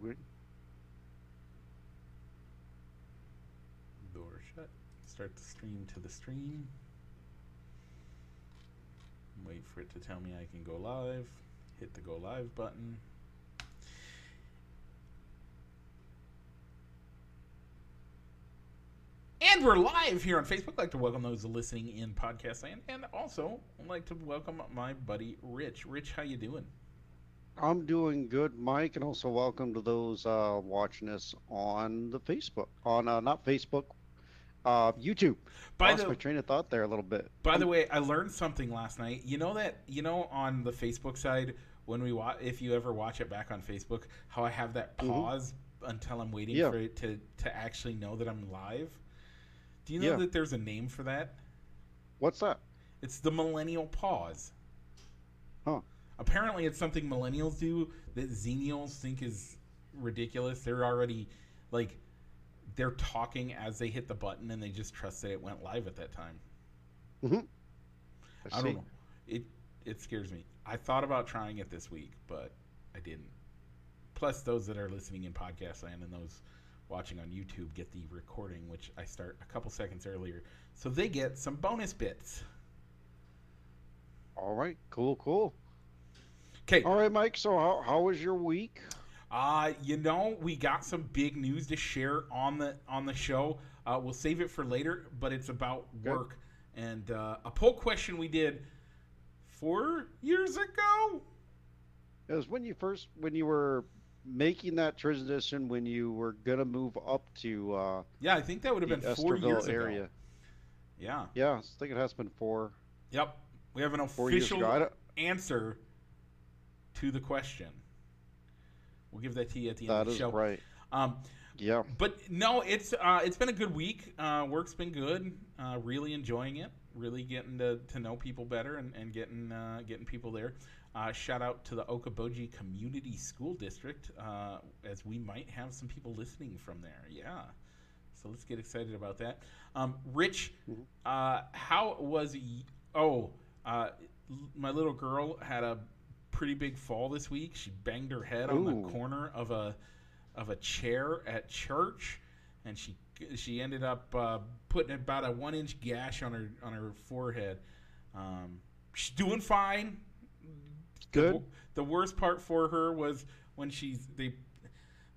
Door shut. Start the stream to the stream. Wait for it to tell me I can go live. Hit the go live button. And we're live here on Facebook. I'd like to welcome those listening in podcast land, and also I'd like to welcome my buddy Rich. Rich, how you doing? I'm doing good, Mike, and also welcome to those uh, watching us on the Facebook, on uh, not Facebook, uh, YouTube. By Lost the my train of thought there a little bit. By the way, I learned something last night. You know that you know on the Facebook side when we watch, if you ever watch it back on Facebook, how I have that Mhm. pause until I'm waiting Yeah. for it to to actually know that I'm live. Do you know Yeah. that there's a name for that? What's that? It's the millennial pause. Huh. Apparently, it's something millennials do that xenials think is ridiculous. They're already like they're talking as they hit the button, and they just trust that it went live at that time. Mm-hmm. I, I don't know. It it scares me. I thought about trying it this week, but I didn't. Plus, those that are listening in podcast land and those watching on YouTube get the recording, which I start a couple seconds earlier, so they get some bonus bits. All right, cool, cool. Okay, All right, Mike. So how how was your week? uh, you know we got some big news to share on the on the show. Uh, we'll save it for later, but it's about Good. work and uh, a poll question we did four years ago. It was when you first when you were making that transition when you were gonna move up to uh, Yeah, I think that would have been four years Estherville ago. area. Yeah. Yeah, I think it has been four Yep. We have an four years official ago. Answer to the question. We'll give that to you at the end that of the is show. right. Um, Yeah. but no, it's uh, it's been a good week. Uh, work's been good. Uh, really enjoying it. Really getting to, to know people better and, and getting uh, getting people there. Uh, shout out to the Okoboji Community School District, uh, as we might have some people listening from there. Yeah. So let's get excited about that. Um, Rich, Mhm. uh, how was? Y- oh, uh, l- my little girl had a pretty big fall this week. She banged her head on the corner of a of a chair at church, and she she ended up uh, putting about a one inch gash on her on her forehead. Um, she's doing fine. Good. wo- the worst part for her was when she's they.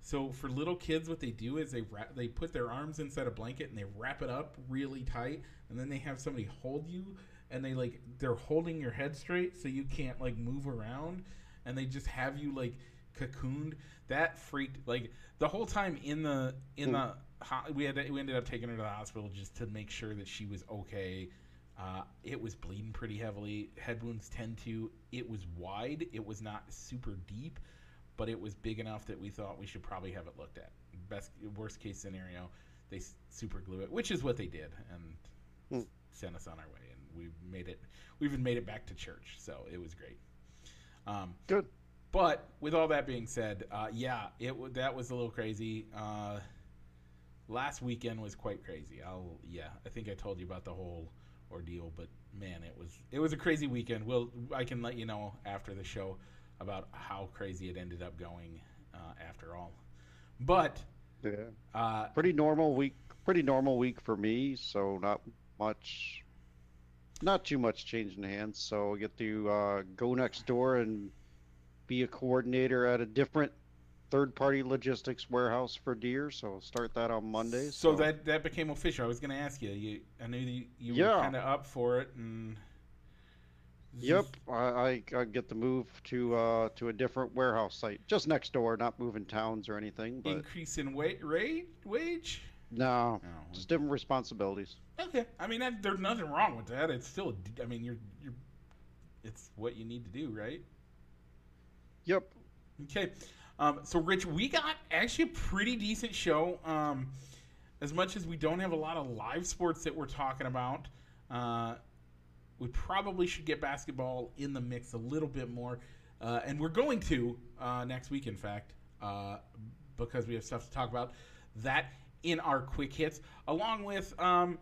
So for little kids, what they do is they wrap, they put their arms inside a blanket and they wrap it up really tight, and then they have somebody hold you, and they like they're holding your head straight so you can't like move around, and they just have you like cocooned. That freaked like the whole time in the in the ho- we had to, we ended up taking her to the hospital just to make sure that she was okay. Uh, it was bleeding pretty heavily. Head wounds tend to. It was wide. It was not super deep, but it was big enough that we thought we should probably have it looked at. Best worst case scenario, they super glue it, which is what they did, and Hmm. s- sent us on our way. We made it. We even made it back to church, so it was great. Um, Good. but with all that being said, uh, yeah, it that was a little crazy. Uh, last weekend was quite crazy. I'll yeah, I think I told you about the whole ordeal, but man, it was it was a crazy weekend. We'll I can let you know after the show about how crazy it ended up going uh, after all. But Yeah. uh, Pretty normal week. Pretty normal week for me. So not much. Not too much change in hands. So I get to uh, go next door and be a coordinator at a different third-party logistics warehouse for Deere. So I'll start that on Monday. so that that became official. I was going to ask you. You I knew you, you were kind of up for it, and Yep, I, I, I get the move to uh, to a different warehouse site, just next door, not moving towns or anything. But increase in wait rate wage. No, No, just different responsibilities. Okay, I mean that, there's nothing wrong with that. It's still, I mean you're you're, it's what you need to do, right? Yep. Okay, um, so Rich, we got actually a pretty decent show. Um, as much as we don't have a lot of live sports that we're talking about, uh, we probably should get basketball in the mix a little bit more, uh, and we're going to uh, next week, in fact, uh, because we have stuff to talk about. That in our quick hits, along with um,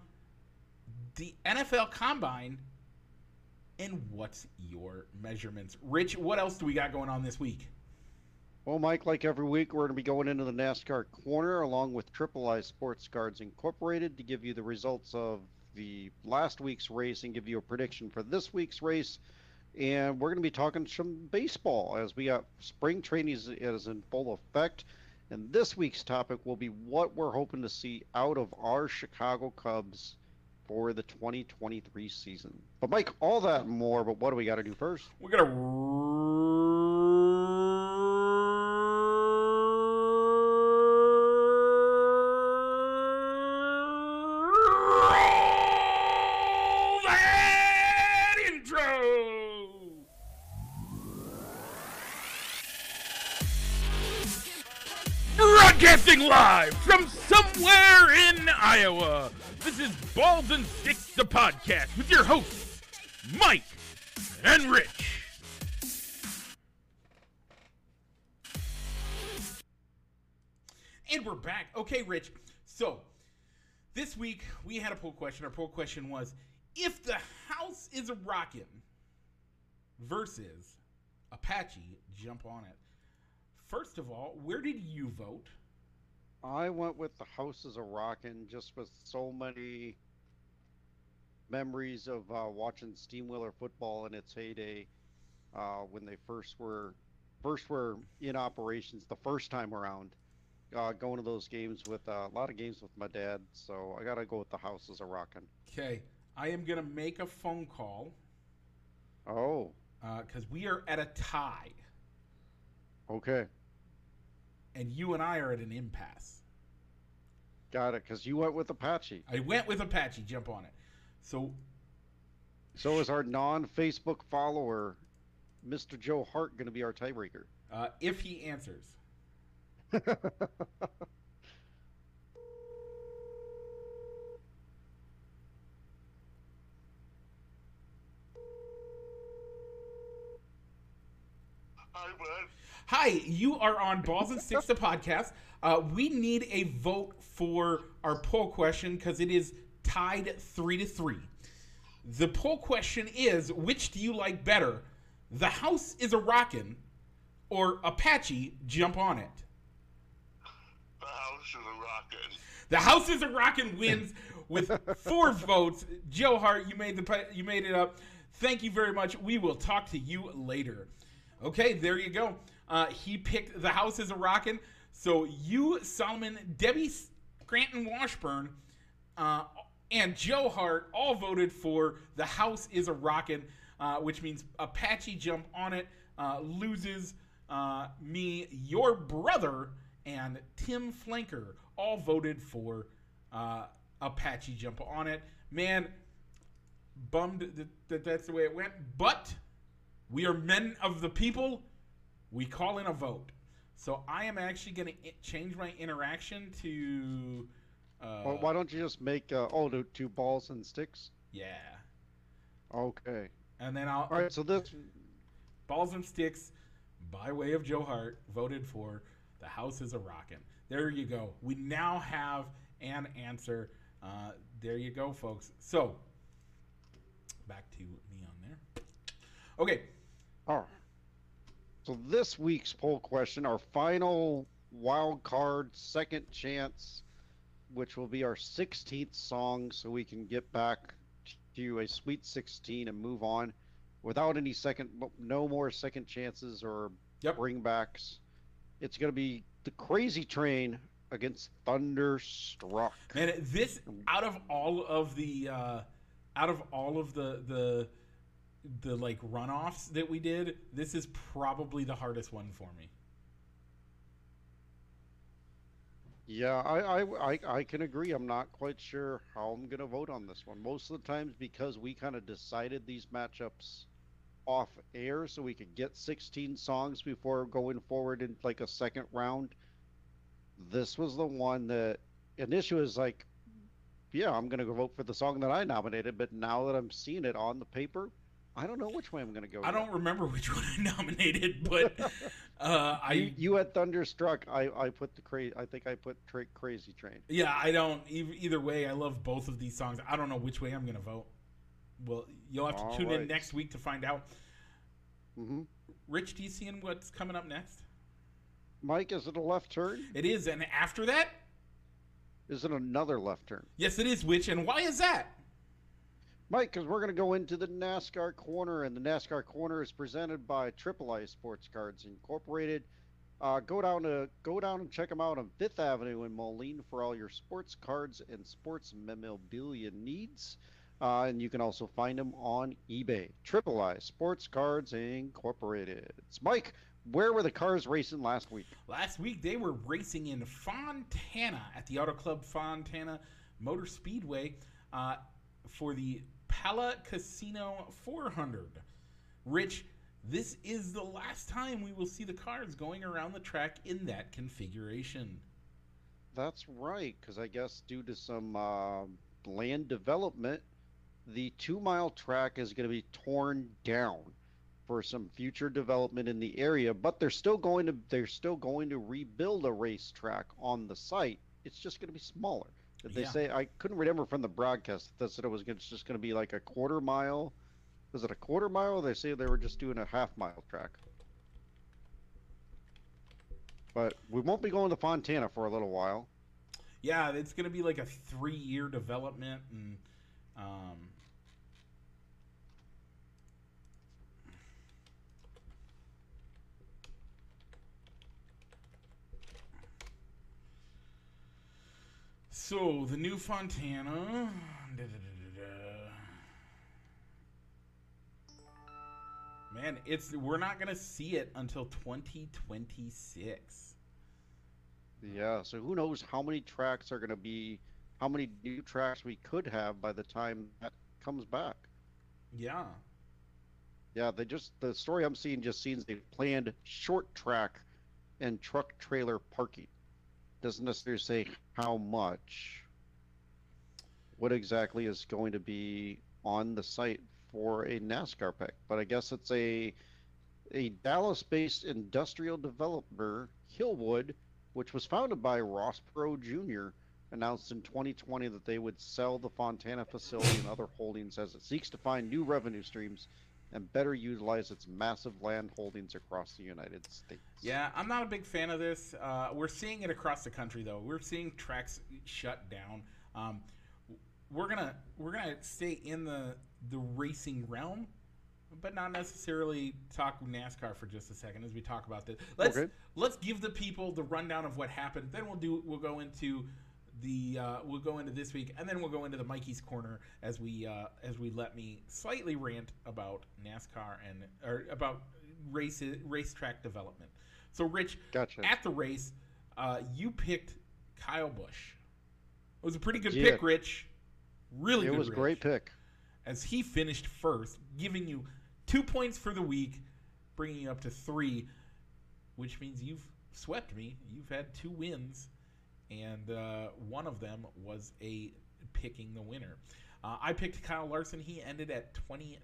the NFL Combine. And what's your measurements, Rich? What else do we got going on this week? Well, Mike, like every week, we're going to be going into the NASCAR corner along with Triple I Sports Cards Incorporated to give you the results of the last week's race and give you a prediction for this week's race. And we're going to be talking some baseball as we got spring training is, in full effect. And this week's topic will be what we're hoping to see out of our Chicago Cubs for the 2023 season. But Mike, all that and more, but what do we got to do first? We're gonna roll Iowa. This is Balls and Sticks, the podcast, with your hosts, Mike and Rich. And we're back. Okay, Rich. So, this week we had a poll question. Our poll question was if the house is a rockin' versus Apache, jump on it. First of all, where did you vote? I went with the House is a Rockin' just with so many memories of uh, watching Steamwheeler football in its heyday uh, when they first were first were in operations the first time around. Uh, going to those games with uh, a lot of games with my dad, so I gotta go with the House is a Rockin'. Okay, I am gonna make a phone call Oh, because we are at a tie, okay, and you and I are at an impasse. got it. Cause you went with Apache. I went with Apache. Jump on it. So So is our non-Facebook follower, Mr. Joe Hart, gonna be our tiebreaker? uh, if he answers, Hi, bud. Hi, you are on Balls and Sticks, the podcast. Uh, we need a vote for our poll question because it is tied three to three. The poll question is: Which do you like better? The house is a rockin', or Apache jump on it. The house is a rockin'. The house is a rockin' wins with four votes. Joe Hart, you made the you made it up. Thank you very much. We will talk to you later. Okay, there you go. Uh, he picked the house is a rockin'. So you, Solomon, Debbie Scranton Washburn, uh, and Joe Hart all voted for the house is a rockin', uh, which means Apache jump on it uh, loses. Uh, me, your brother, and Tim Flanker all voted for uh, Apache jump on it. Man, bummed that that's the way it went, but we are men of the people. We call in a vote. So I am actually going to change my interaction to. Uh, well, why don't you just make uh, oh two, two balls and sticks? yeah. Okay. And then I'll. All right. So this Balls and Sticks, by way of Joe Hart, voted for The House is a Rockin'. There you go. We now have an answer. Uh, there you go, folks. So, back to me on there. Okay. Oh. So this week's poll question, our final wild card, second chance, which will be our 16th song, so we can get back to a Sweet 16 and move on without any second, no more second chances or Yep. bringbacks. It's going to be the Crazy Train against Thunderstruck. Man, this out of all of the uh, out of all of the the the like runoffs that we did, this is probably the hardest one for me. Yeah, I, I, I, I can agree. I'm not quite sure how I'm going to vote on this one. Most of the times, because we kind of decided these matchups off air so we could get 16 songs before going forward in like a second round. This was the one that initially was like, yeah, I'm going to go vote for the song that I nominated. But now that I'm seeing it on the paper, I don't know which way I'm going to go. I don't remember which one I nominated, but uh, I You, you had Thunderstruck. I, I put the crazy. I think I put tra- Crazy Train. Yeah, I don't. eith- Either way, I love both of these songs. I don't know which way I'm going to vote. Well, you'll have to All tune in next week to find out. hmm Rich, do you see what's coming up next? Mike, is it a left turn? It is, and after that, Is it another left turn? yes, it is. Which and why is that? Mike, because we're going to go into the NASCAR corner, and the NASCAR corner is presented by Triple I Sports Cards Incorporated. Uh, go down to go down and check them out on Fifth Avenue in Moline for all your sports cards and sports memorabilia needs. Uh, and you can also find them on eBay. Triple I Sports Cards Incorporated. It's Mike. Where were the cars racing last week? Last week they were racing in Fontana at the Auto Club Fontana Motor Speedway uh, for the Pala Casino 400. Rich, this is the last time we will see the cars going around the track in that configuration. That's right, because I guess due to some uh, land development, the two mile track is going to be torn down for some future development in the area. But they're still going to they're still going to rebuild a racetrack on the site. It's just going to be smaller. Did they Yeah. say I couldn't remember from the broadcast that they said it was just going to be like a quarter mile. Was it a quarter mile? They say they were just doing a half mile track. But we won't be going to Fontana for a little while. Yeah, it's going to be like a three year development and. Um, So the new Fontana. da-da-da-da-da. Man, it's we're not gonna see it until 2026. Yeah, so who knows how many tracks are going to be, how many new tracks we could have by the time that comes back. Yeah. Yeah, they just, the story I'm seeing just seems they planned short track and truck trailer parking. Doesn't necessarily say how much, what exactly is going to be on the site for a NASCAR pick. But I guess it's a, a Dallas-based industrial developer, Hillwood, which was founded by Ross Perot Jr., announced in 2020 that they would sell the Fontana facility and other holdings as it seeks to find new revenue streams and better utilize its massive land holdings across the United States. Yeah, I'm not a big fan of this. Uh, we're seeing it across the country, though. We're seeing tracks shut down. Um, we're gonna we're gonna stay in the the racing realm, but not necessarily talk NASCAR for just a second as we talk about this. Let's Okay. let's give the people the rundown of what happened. Then we'll do we'll go into the uh, we'll go into this week, and then we'll go into the Mikey's corner as we uh, as we let me slightly rant about NASCAR and or about race racetrack development. So, Rich, Gotcha. at the race, uh, you picked Kyle Busch. It was a pretty good Yeah. pick, Rich. Really good. it was a great pick. as he finished first, giving you two points for the week, bringing you up to three, which means you've swept me. You've had two wins, and uh, one of them was a picking the winner. Uh, I picked Kyle Larson. He ended at 29th.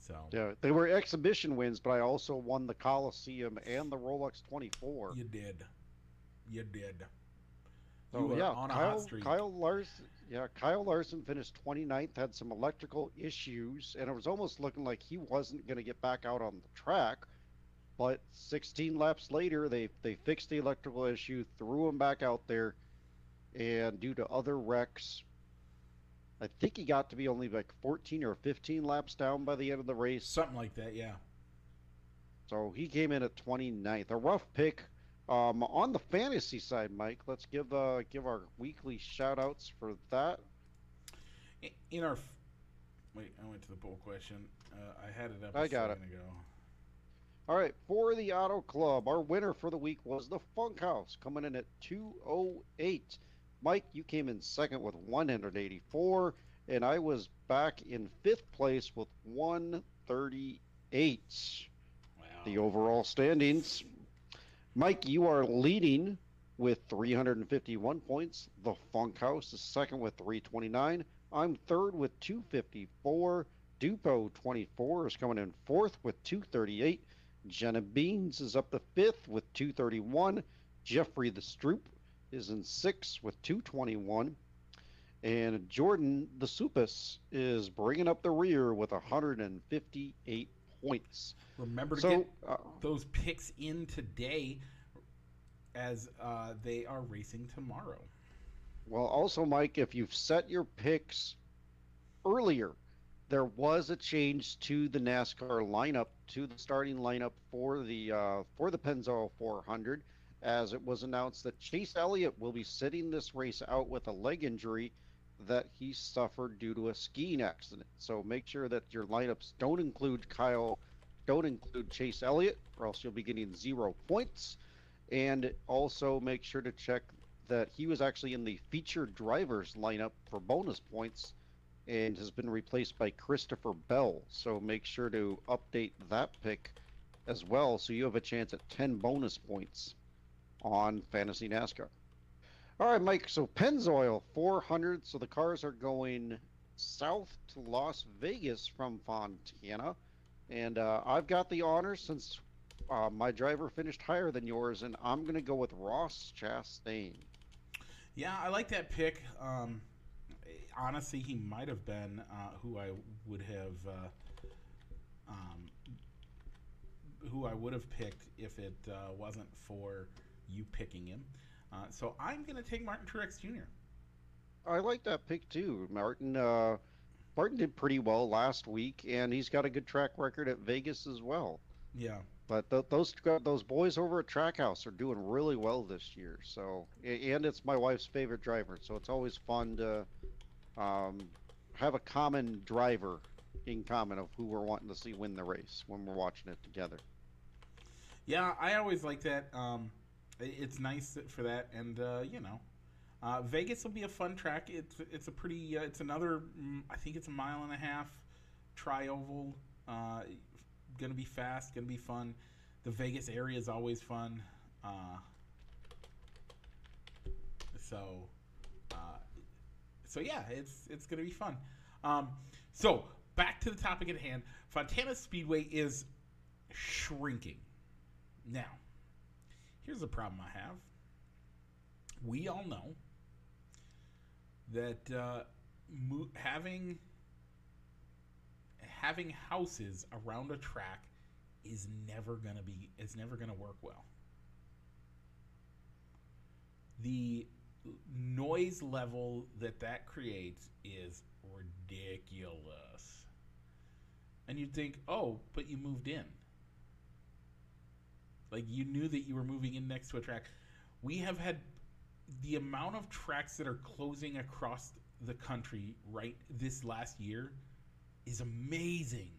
So Yeah, they were exhibition wins, but I also won the Coliseum and the Rolex 24. you did. You did. So you yeah, Kyle. Kyle Larson, yeah, Kyle Larson finished 29th, had some electrical issues, and it was almost looking like he wasn't going to get back out on the track. But 16 laps later, they they fixed the electrical issue, threw him back out there, and due to other wrecks, I think he got to be only like 14 or 15 laps down by the end of the race. Something like that, yeah. So he came in at 29th. A rough pick. Um, on the fantasy side, Mike, let's give uh, give our weekly shout outs for that. In our. f- Wait, I went to the poll question. Uh, I had it up. a I got it. second Ago. All right, for the Auto Club, our winner for the week was the Funk House, coming in at 208. Mike, you came in second with 184, and I was back in fifth place with 138. Wow. The overall standings. Mike, you are leading with 351 points. The Funk House is second with 329. I'm third with 254. Dupo 24 is coming in fourth with 238. Jenna Beans is up to fifth with 231. Jeffrey the Stroop is in sixth with 221. And Jordan the Supus is bringing up the rear with 158 points. Remember to So, get uh, those picks in today, as uh, they are racing tomorrow. well, also, Mike, if you've set your picks earlier, there was a change to the NASCAR lineup, to the starting lineup for the uh, for the Pennzoil 400, as it was announced that Chase Elliott will be sitting this race out with a leg injury that he suffered due to a skiing accident. So make sure that your lineups don't include Kyle, don't include Chase Elliott, or else you'll be getting zero points. And also make sure to check that he was actually in the featured drivers lineup for bonus points and has been replaced by Christopher Bell. So make sure to update that pick as well so you have a chance at 10 bonus points on Fantasy NASCAR. All right, Mike. So Pennzoil 400. So the cars are going south to Las Vegas from Fontana. And uh, I've got the honor since uh, my driver finished higher than yours, and I'm going to go with Ross Chastain. Yeah, I like that pick. Um, honestly, he might have been uh, who I would have, uh, um, who I would have picked if it uh, wasn't for you picking him. Uh, so I'm going to take Martin Truex Jr. I like that pick too. Martin uh, Martin did pretty well last week, and he's got a good track record at Vegas as well. Yeah, But th- those those boys over at Trackhouse are doing really well this year. So, and it's my wife's favorite driver, so it's always fun to um, have a common driver in common of who we're wanting to see win the race when we're watching it together. yeah, I always like that. Um, it's nice for that, and uh, you know, uh, Vegas will be a fun track. It's it's a pretty. Uh, it's another. mm, I think it's a mile and a half tri oval. Uh, gonna be fast. Gonna be fun. The Vegas area is always fun. Uh, so, so yeah, it's it's gonna be fun. Um, so back to the topic at hand. Fontana Speedway is shrinking. Now, here's the problem I have. We all know that uh, mo- having having houses around a track is never gonna be is never gonna work well. The noise level that that creates is ridiculous. And you'd think, oh, but you moved in. Like you knew that you were moving in next to a track. We have had the amount of tracks that are closing across the country right this last year is amazing.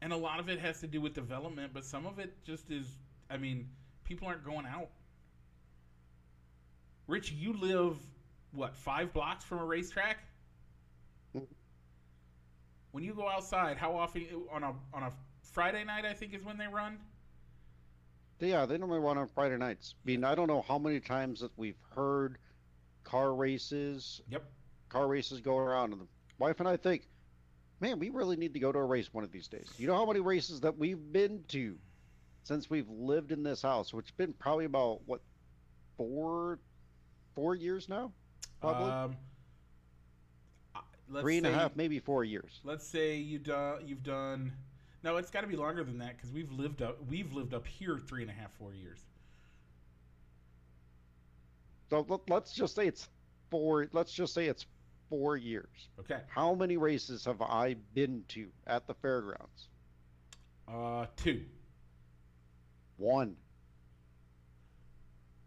And a lot of it has to do with development, but some of it just is I mean, people aren't going out. Rich, you live what, 5 blocks from a racetrack? Mm-hmm. When you go outside, how often on a on a Friday night I think is when they run? Yeah, they normally run on Friday nights. I mean, I don't know how many times that we've heard car races, Yep. car races go around, and the wife and I think, man, we really need to go to a race one of these days. You know how many races that we've been to since we've lived in this house, which has been probably about what four, four years now, probably Um, let's three and a half, maybe four years. Let's say you do, you've done. No, it's got to be longer than that because we've lived up. We've lived up here three and a half, four years. So let- let's just say it's four. Let's just say it's four years. Okay. How many races have I been to at the fairgrounds? Uh, two. One.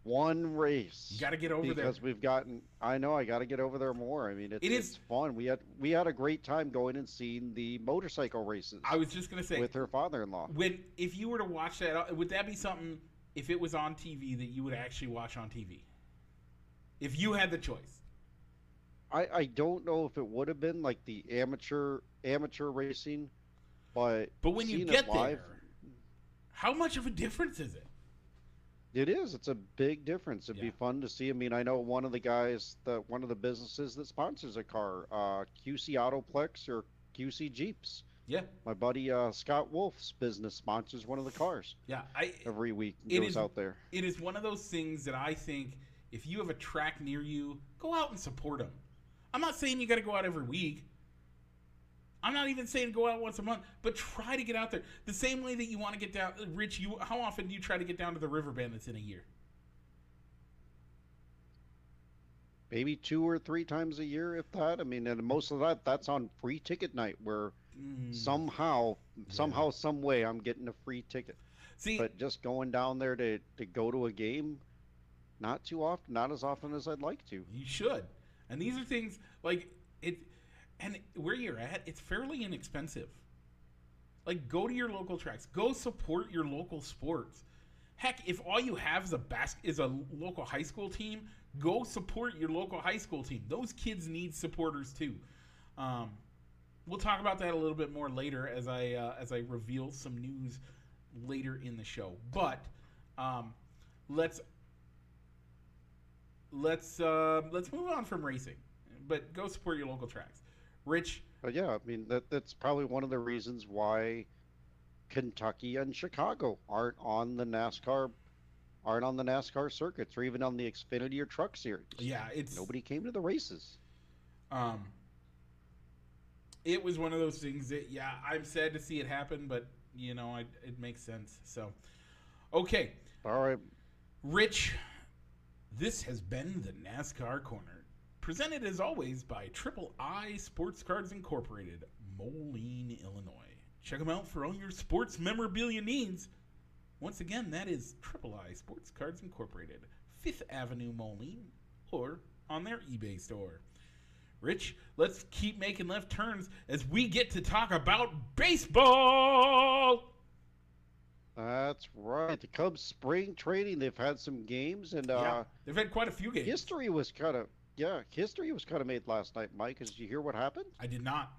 One race. You got to get over there. because we've gotten. I know I got to get over there more. I mean, it's, It is- it's fun. We had we had a great time going and seeing the motorcycle races I was just gonna say with her father-in-law. when if you were to watch that, uh, would that be something if it was on TV that you would actually watch on TV? If you had the choice. I I don't know if it would have been like the amateur amateur racing, but But when you get live, there, how much of a difference is it? It is. It's a big difference. It'd be fun to see. I mean, I know one of the guys that one of the businesses that sponsors a car, uh, QC Autoplex or QC Jeeps. Yeah, My buddy uh, Scott Wolf's business sponsors one of the cars yeah. I every week. It goes is- out there. it is one of those things that I think if you have a track near you, go out and support them. I'm not saying you got to go out every week, I'm not even saying go out once a month, but try to get out there. The same way that you want to get down, Rich. You how often do you try to get down to the river bandits in a year? maybe two or three times a year, if that. I mean, and most of that that's on free ticket night, where Mm. somehow, somehow, some way, I'm getting a free ticket. See, But just going down there to to go to a game, not too often, not as often as I'd like to. You should. And these are things like it and where you're at, it's fairly inexpensive. Like go to your local tracks. Go support your local sports. Heck, if all you have is a bas- is a local high school team, go support your local high school team. Those kids need supporters too. Um, we'll talk about that a little bit more later as I uh, as I reveal some news later in the show. But um, let's let's uh, let's move on from racing, but go support your local tracks. Rich, But yeah, I mean that that's probably one of the reasons why Kentucky and Chicago aren't on the NASCAR aren't on the NASCAR circuits or even on the Xfinity or Truck Series. yeah, it's Nobody came to the races. um, it was one of those things that yeah, I'm sad to see it happen, but you know, I, it makes sense. So, okay, All right, Rich, this has been the NASCAR Corner, presented as always by Triple I Sports Cards Incorporated, Moline, Illinois. Check them out for all your sports memorabilia needs. Once again, that is Triple I Sports Cards Incorporated, Fifth Avenue, Moline, or on their eBay store. Rich, let's keep making left turns as we get to talk about baseball. that's right. The Cubs spring training, they've had some games and uh they've had quite a few games. history was kind of yeah, history was kind of made last night, Mike. Did you hear what happened? I did not.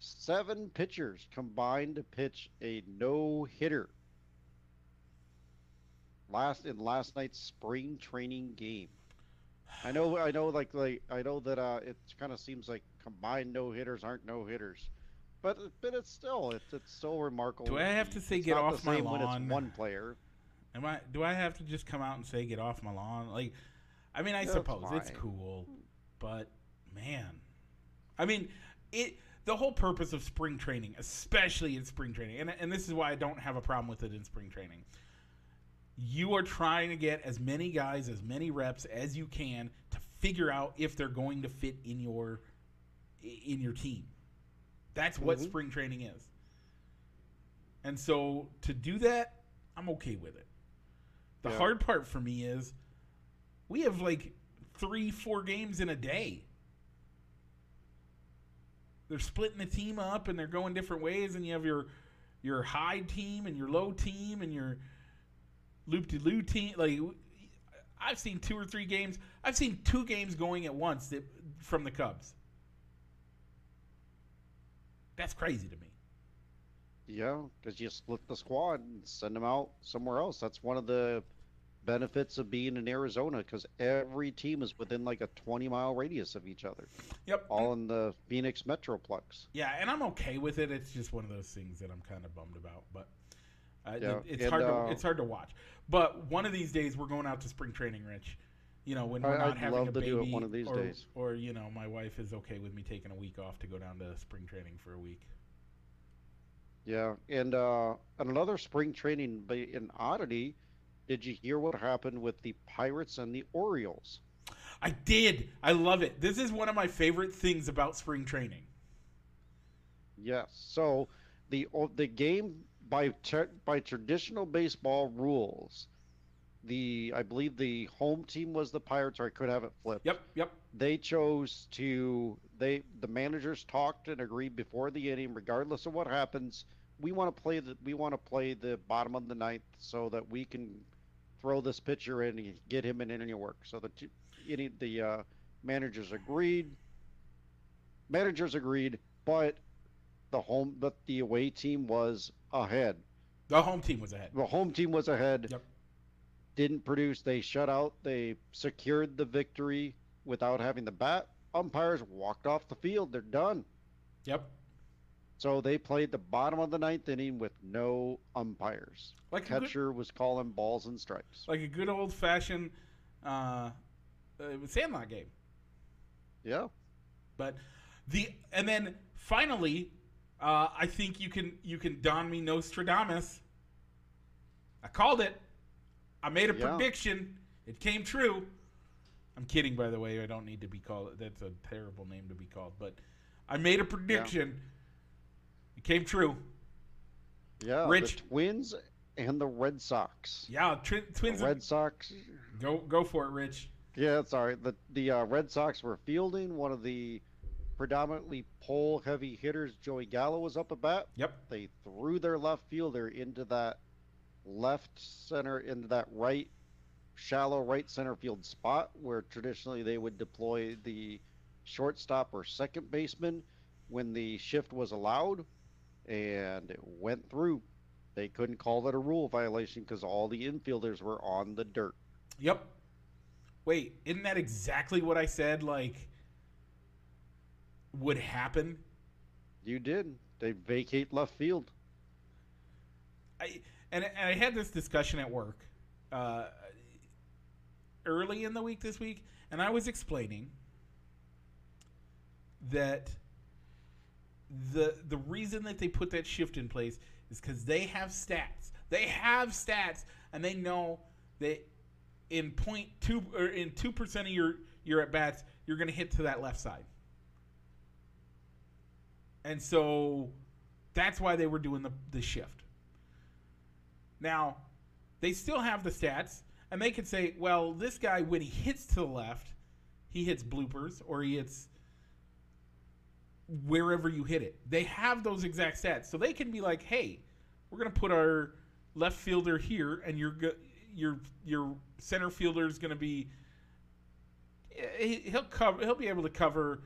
Seven pitchers combined to pitch a no hitter. Last in last night's spring training game. I know, I know, like, like I know that uh, it kind of seems like combined no hitters aren't no hitters, but but it's still it's it's still remarkable. Do I have to say It's get off the my same when lawn? it's one player? Am I? Do I have to just come out and say get off my lawn? Like, I mean, I That's suppose it's cool, but man, I mean, it. The whole purpose of spring training, especially in spring training, and and this is why I don't have a problem with it in spring training. You are trying to get as many guys, as many reps as you can to figure out if they're going to fit in your in your team. That's what Mhm. spring training is. And so to do that, I'm okay with it. The Yeah. hard part for me is we have like three, four games in a day. They're splitting the team up and they're going different ways, and you have your your high team and your low team and your loop de loo team. Like I've seen two or three games. I've seen two games going at once that, from the Cubs. That's crazy to me. Yeah, because you split the squad and send them out somewhere else. That's one of the benefits of being in Arizona because every team is within like a 20 mile radius of each other, Yep. all in the Phoenix Metroplex. Yeah, and I'm okay with it. It's just one of those things that I'm kind of bummed about, but uh, Yeah, it's and, hard to uh, it's hard to watch. But one of these days we're going out to spring training, Rich. You know, when I- we're not I'd having love a to baby, do it one of these or, days. or you know, my wife is okay with me taking a week off to go down to spring training for a week. Yeah, and uh, another spring training an oddity. Did you hear what happened with the Pirates and the Orioles? I did. I love it. This is one of my favorite things about spring training. Yes. So the the game by tra- by traditional baseball rules, the I believe the home team was the Pirates, or I could have it flipped. Yep, yep. They chose to they the managers talked and agreed before the inning, regardless of what happens, we want to play the we want to play the bottom of the ninth so that we can throw this pitcher in and get him in any work. So the two, any the uh, managers agreed. Managers agreed, but the home but the away team was ahead. The home team was ahead. The home team was ahead. Yep. Didn't produce. They shut out. They secured the victory without having the bat. Umpires walked off the field. They're done. Yep. So they played the bottom of the ninth inning with no umpires. Like a good, Catcher was calling balls and strikes. like a good old fashioned uh, uh, Sandlot game. Yeah. But the and then finally, uh, I think you can you can don me Nostradamus. I called it. I made a Yeah. prediction. It came true. I'm kidding, by the way. I don't need to be called. That's a terrible name to be called. But I made a prediction. It came true. Yeah, Rich- the Twins and the Red Sox. Yeah, The Twins. Red Sox. Go go for it, Rich. Yeah, sorry. The the uh, Red Sox were fielding one of the predominantly pole heavy hitters. Joey Gallo was up at bat. Yep. They threw their left fielder into that left center into that right shallow right center field spot where traditionally they would deploy the shortstop or second baseman when the shift was allowed and it went through they couldn't call it a rule violation because all the infielders were on the dirt Yep. Wait, isn't that exactly what I said? Like, would happen? you did they vacate left field I and, and I had this discussion at work uh, early in the week this week, and I was explaining that the the reason that they put that shift in place is because they have stats. They have stats, and they know that in point two or in two percent of your your at bats, you're going to hit to that left side, and so that's why they were doing the the shift. Now, they still have the stats, and they could say, well, this guy, when he hits to the left, he hits bloopers or he hits wherever you hit it. They have those exact stats. So they can be like, hey, we're to put our left fielder here, and your, your, your center fielder is to be. Eh, he- He'll cover. He'll be able to cover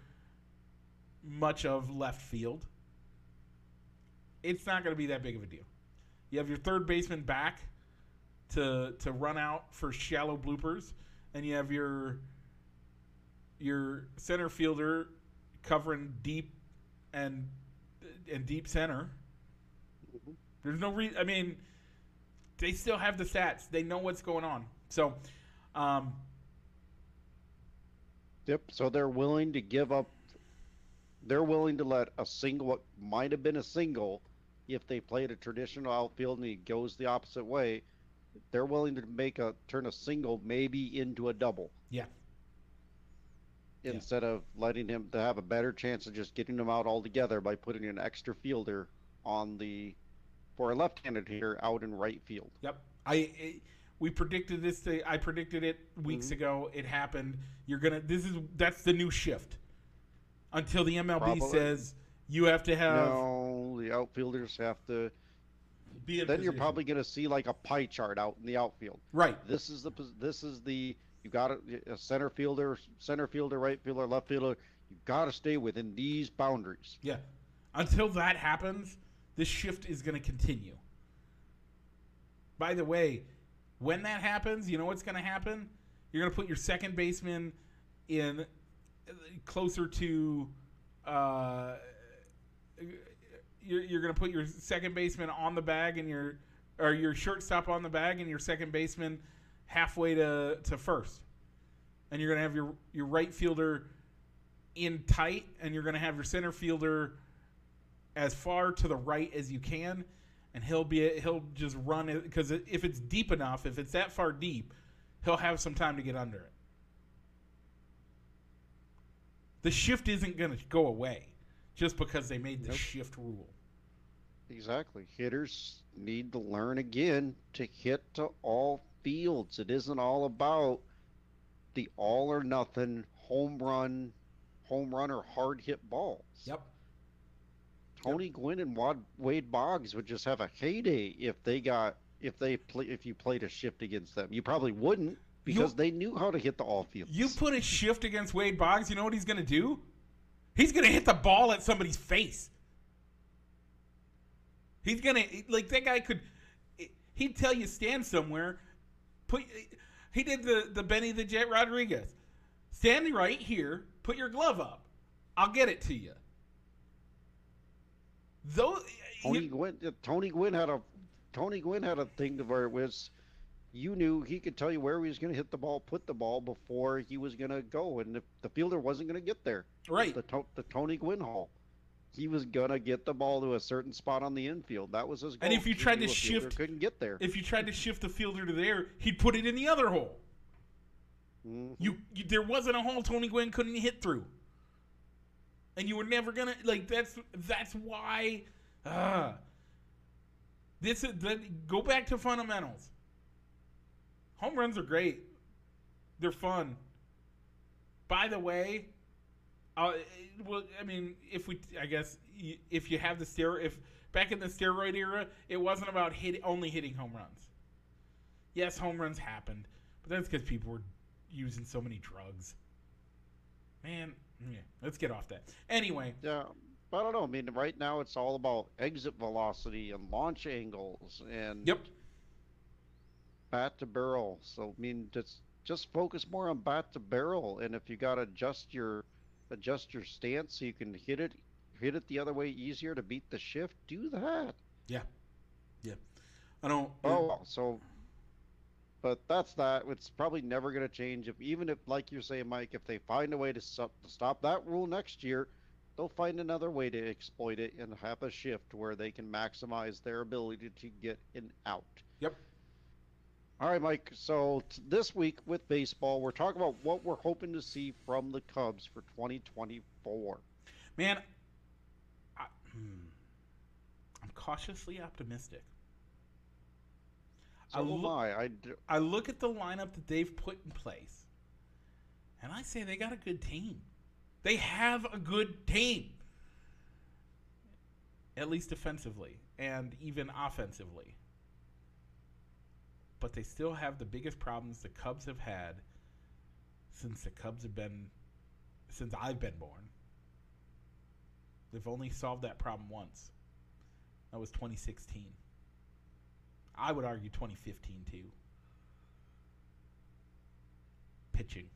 much of left field. It's not to be that big of a deal. You have your third baseman back to to run out for shallow bloopers, and you have your your center fielder covering deep and and deep center. There's no reason. I mean, they still have the stats. They know what's going on. So, um, Yep. So they're willing to give up. They're willing to let a single, what might have been a single, if they played a traditional outfield and he goes the opposite way. They're willing to make a turn a single maybe into a double yeah, Yeah. instead of letting him to have a better chance of just getting him out altogether by putting an extra fielder on the for a left-handed hitter out in right field. Yep. I it, we predicted this. Thing, I predicted it weeks Mhm. ago. It happened. You're gonna. This is that's the new shift. Until the MLB Probably. says you have to have no, the outfielders have to. Then you're probably going to see like a pie chart out in the outfield. right. This is the this is the you got a, a center fielder, center fielder, right fielder, left fielder. You got to stay within these boundaries. Yeah. Until that happens, this shift is going to continue. By the way, when that happens, you know what's going to happen? You're going to put your second baseman in closer to. Uh, you're, you're going to put your second baseman on the bag and your or your shortstop on the bag and your second baseman halfway to, to first. And you're going to have your, your right fielder in tight, and you're going to have your center fielder as far to the right as you can, and he'll be he'll just run it because if it's deep enough, if it's that far deep, he'll have some time to get under it. The shift isn't going to go away just because they made the Nope. shift rule. Exactly. Hitters need to learn again to hit to all fields. It isn't all about the all or nothing home run, home run or hard hit balls. Yep. Tony Gwynn and Wad, Wade Boggs would just have a heyday if they got if they play if you played a shift against them. You probably wouldn't because they knew how to hit the all fields. You put a shift against Wade Boggs, you know what he's going to do? He's going to hit the ball at somebody's face. He's going to like that guy could he'd tell you stand somewhere. Put he did the the Benny the Jet Rodriguez. Stand right here, put your glove up. I'll get it to you. Though Tony Gwynn uh, Tony Gwynn had a Tony Gwynn had a thing to where it was you knew he could tell you where he was going to hit the ball, put the ball before he was going to go, and if the fielder wasn't going to get there, right. The, the Tony Gwynn Hall. He was gonna get the ball to a certain spot on the infield. That was his goal. And if you He tried to shift- couldn't get there. If you tried to shift the fielder to there, he'd put it in the other hole. Mhm. You, you there wasn't a hole Tony Gwynn couldn't hit through. And you were never gonna like that's that's why uh this is that go back to fundamentals. Home runs are great. They're fun. By the way, uh, well, I mean, if we, I guess, if you have the steroid, if back in the steroid era, it wasn't about hit, only hitting home runs. Yes, home runs happened, but that's because people were using so many drugs. Man, yeah, let's get off that. Anyway, Yeah, but I don't know. I mean, right now it's all about exit velocity and launch angles and yep, bat to barrel. So I mean, just just focus more on bat to barrel, and if you got to adjust your adjust your stance so you can hit it hit it the other way easier to beat the shift, do that. Yeah. Yeah. I don't. Oh, uh, well, so. But that's that. It's probably never going to change. If even if, like you're saying, Mike, if they find a way to stop, to stop that rule next year, they'll find another way to exploit it and have a shift where they can maximize their ability to get an out. Yep. All right, Mike. So t- this week with baseball, we're talking about what we're hoping to see from the Cubs for 2024. Man, I, hmm, I'm cautiously optimistic. So I am look- I. I d- I look at the lineup that they've put in place, and I say they got a good team. They have a good team, at least defensively and even offensively. But they still have the biggest problems the Cubs have had since the Cubs have been, since I've been born. They've only solved that problem once. That was 2016. I would argue 2015 too. Pitching.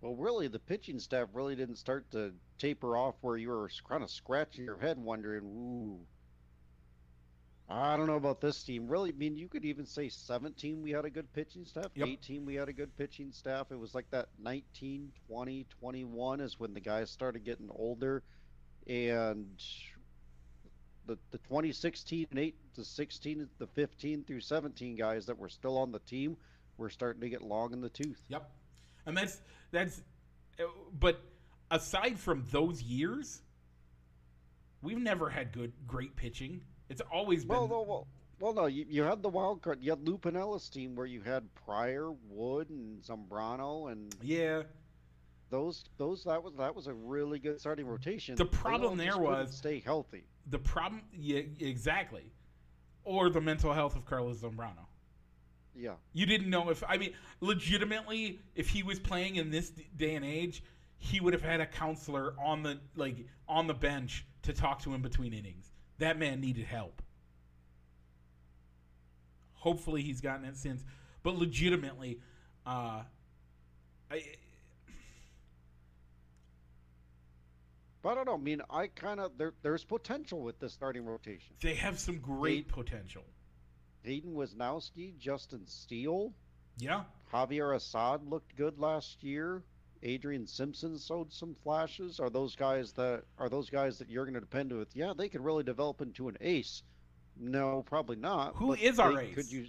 Well, really, the pitching staff really didn't start to taper off where you were kind of scratching your head wondering, ooh, I don't know about this team. Really, I mean, you could even say 17 we had a good pitching staff, Yep. 18 we had a good pitching staff. It was like that 19, 20, 21 is when the guys started getting older. And the, the 2016 and 8 to 16, the 15 through 17 guys that were still on the team were starting to get long in the tooth. Yep. And that's that's but aside from those years, we've never had good great pitching. It's always been Well, no, well, well, no. You, you had the wild card. You had Lou Piniella's team where you had Prior, Wood, and Zambrano, and yeah. those those that was that was a really good starting rotation. The problem there was- stay healthy. The problem yeah, exactly. Or the mental health of Carlos Zambrano. Yeah, You didn't know if I mean legitimately if he was playing in this day and age, he would have had a counselor on the like on the bench to talk to him between innings. That man needed help. Hopefully he's gotten it since, but legitimately uh I but I don't know. I mean, I kind of there. There's potential with this starting rotation. they have some great potential. Hayden Wesneski, Justin Steele, Yeah. Javier Assad looked good last year. Adrian Sampson showed some flashes. Are those guys that are those guys that you're going to depend with? Yeah, they could really develop into an ace. No, probably not. Who is our ace? Could you?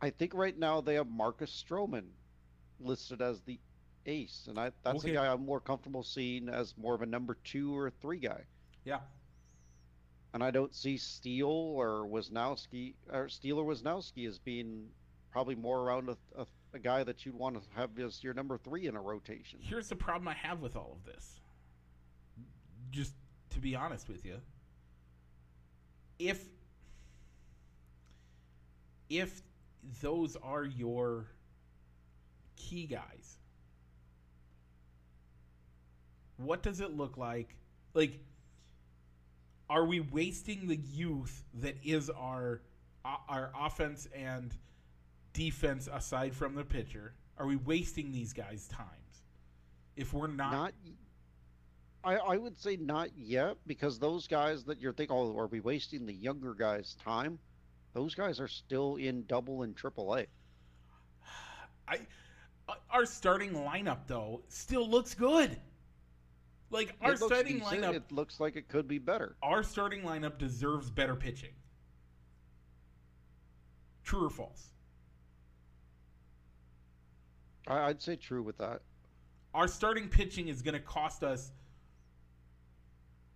I think right now they have Marcus Stroman listed as the ace, and I that's Okay. a guy I'm more comfortable seeing as more of a number two or three guy. Yeah. And I don't see Steele or Wesneski or Steele or Wesneski as being probably more around a, a, a guy that you'd want to have as your number three in a rotation. Here's the problem I have with all of this. Just to be honest with you, if if those are your key guys, what does it look like? Like, are we wasting the youth that is our our offense and defense aside from the pitcher? Are we wasting these guys' times? If we're not, Not, I I would say not yet because those guys that you're thinking, oh, are we wasting the younger guys' time? Those guys are still in double and triple A. I Our starting lineup, though, still looks good. Like our starting decent. lineup, It looks like it could be better. our starting lineup deserves better pitching. True or false? I'd say true with that. Our starting pitching is going to cost us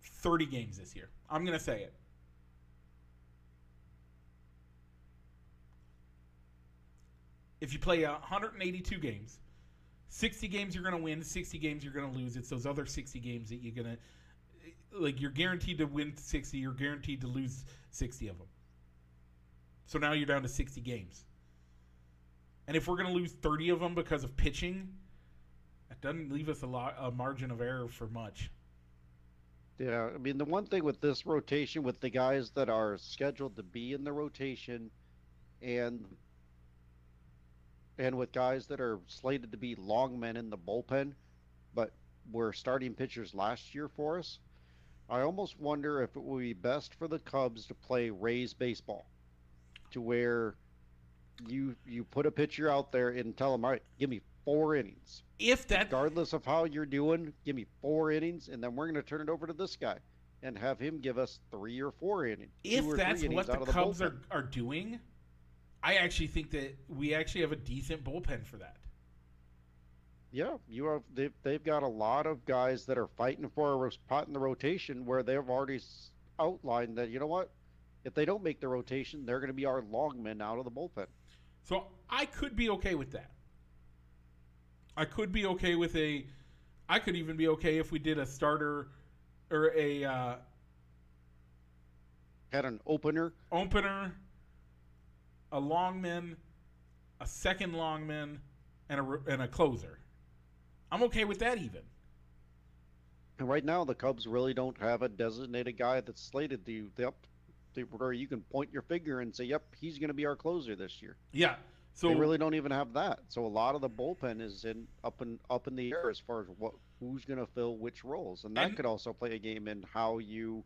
30 games this year. I'm going to say it. If you play 182 games, 60 games you're going to win, 60 games you're going to lose. It's those other 60 games that you're going to like you're guaranteed to win 60, you're guaranteed to lose 60 of them. So now you're down to 60 games. And if we're going to lose 30 of them because of pitching, that doesn't leave us a lot a margin of error for much. Yeah, I mean the one thing with this rotation with the guys that are scheduled to be in the rotation and and with guys that are slated to be long men in the bullpen, but were starting pitchers last year for us, I almost wonder if it would be best for the Cubs to play Rays baseball, to where you you put a pitcher out there and tell them, all right, give me four innings, If that regardless of how you're doing, give me four innings, and then we're going to turn it over to this guy and have him give us three or four innings. if or that's innings what out the Cubs bullpen. are, are doing, I actually think that we actually have a decent bullpen for that. Yeah, you have. They've, they've got a lot of guys that are fighting for a spot in the rotation where they've already outlined that you know what, if they don't make the rotation, they're going to be our long men out of the bullpen. So I could be okay with that. I could be okay with a. I could even be okay if we did a starter or a uh, Had an opener. opener, a longman, a second longman, and a and a closer. I'm okay with that even. And right now, the Cubs really don't have a designated guy that's slated to where you can point your finger and say, "Yep, he's going to be our closer this year." Yeah. So they really don't even have that. So a lot of the bullpen is in up in up in the air as far as what who's going to fill which roles, and that And- could also play a game in how you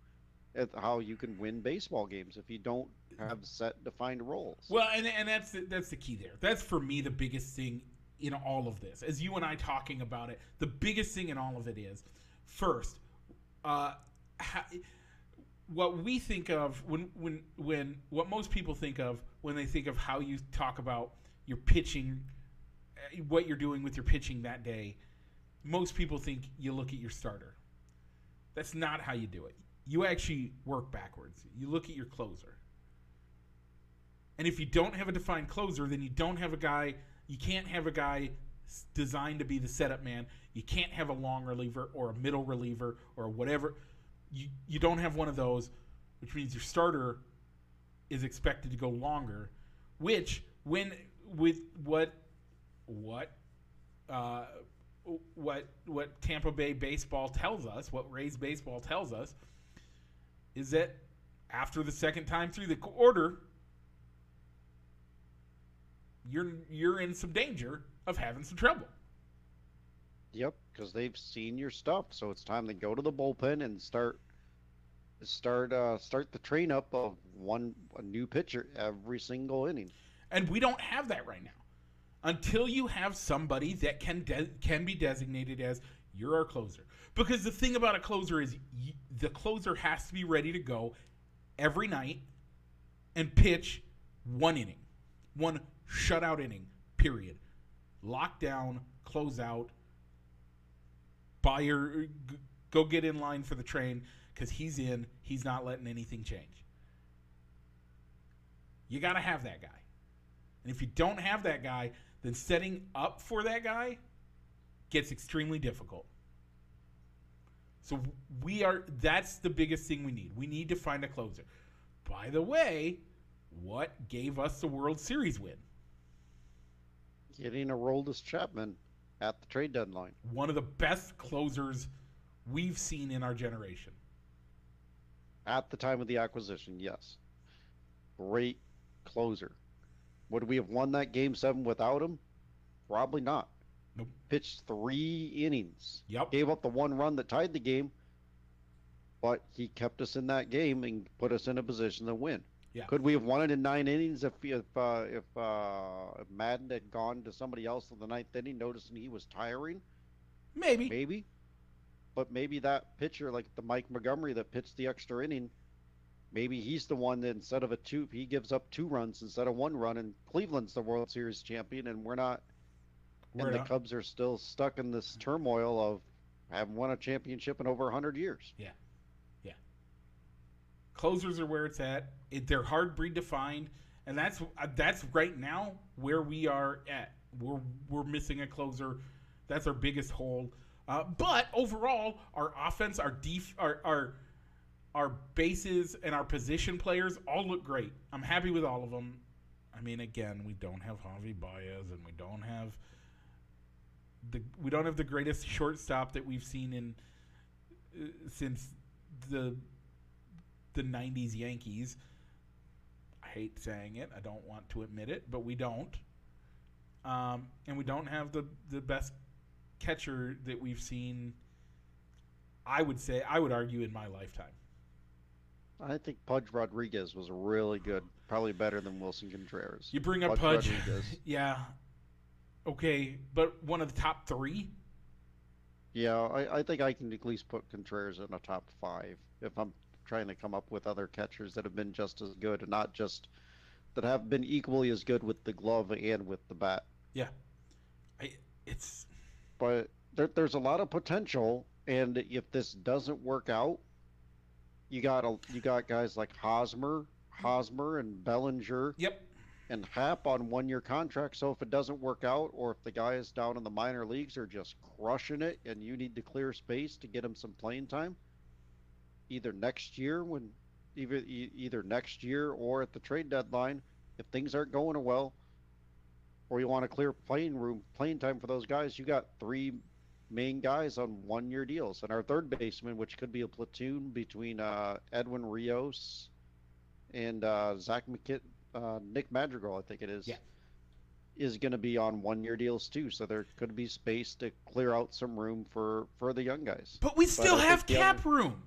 how you can win baseball games if you don't have set defined roles. Well, and and that's the, that's the key there. That's for me the biggest thing in all of this. As you and I talking about it, the biggest thing in all of it is first, uh, ha, what we think of when when when what most people think of when they think of how you talk about your pitching, uh, what you're doing with your pitching that day. Most people think you look at your starter. That's not how you do it. You actually work backwards. You look at your closer. And if you don't have a defined closer, then you don't have a guy. You can't have a guy designed to be the setup man. You can't have a long reliever or a middle reliever or whatever. You you don't have one of those, which means your starter is expected to go longer. Which when with what what uh, what what Tampa Bay baseball tells us, what Rays baseball tells us, is that after the second time through the order, you're you're in some danger of having some trouble. Yep, because they've seen your stuff, so it's time to go to the bullpen and start start uh, start the train up of one a new pitcher every single inning. And we don't have that right now. Until you have somebody that can de- can be designated as you're our closer. Because the thing about a closer is y- the closer has to be ready to go every night and pitch one inning, one shutout inning. Period. Lock down, close out. Buy your, go get in line for the train because he's in. He's not letting anything change. You got to have that guy. And if you don't have that guy, then setting up for that guy gets extremely difficult. So we are that's the biggest thing we need. We need to find a closer. By the way, what gave us the World Series win? Getting Aroldis Chapman at the trade deadline. One of the best closers we've seen in our generation. At the time of the acquisition, yes. Great closer. Would we have won that game seven without him? Probably not. Nope. Pitched three innings. Yep. Gave up the one run that tied the game, but he kept us in that game and put us in a position to win. Yeah. Could we have won it in nine innings if if uh, if, uh, if Maddon had gone to somebody else in the ninth inning, noticing he was tiring? Maybe. Maybe. But maybe that pitcher, like the Mike Montgomery that pitched the extra inning, maybe he's the one that instead of a two, he gives up two runs instead of one run, and Cleveland's the World Series champion, and we're not. We're and the. Cubs are still stuck in this turmoil of haven't won a championship in over hundred years. Closers are where it's at. It, they're hard breed to find, and that's uh, that's right now where we are at. We're we're missing a closer. That's our biggest hole. Uh, but overall, our offense, our def, our, our our bases, and our position players all look great. I'm happy with all of them. I mean, again, we don't have Javi Baez, and we don't have the we don't have the greatest shortstop that we've seen in uh, since the the 90s Yankees. I hate saying it. I don't want to admit it, but we don't. Um, and we don't have the, the best catcher that we've seen, I would say, I would argue, in my lifetime. I think Pudge Rodriguez was really good, probably better than Willson Contreras. You bring up Pudge Pudge. Rodriguez. yeah. Okay, but one of the top three? Yeah, I, I think I can at least put Contreras in a top five if I'm trying to come up with other catchers that have been just as good and not just that have been equally as good with the glove and with the bat. Yeah, I, it's But there, there's a lot of potential, and if this doesn't work out, you got a, you got guys like Hosmer, Hosmer, and Bellinger, yep. and Happ on one-year contract. So if it doesn't work out, or if the guys down in the minor leagues are just crushing it, and you need to clear space to get him some playing time, either next year when, either either next year or at the trade deadline, if things aren't going well, or you want to clear playing room, playing time for those guys, you got three main guys on one-year deals, and our third baseman, which could be a platoon between uh. Edwin Rios and uh, Zach uh, Nick Madrigal, I think it is. Yeah. is going to be on one-year deals too, so there could be space to clear out some room for for the young guys. But we still I have cap other- room.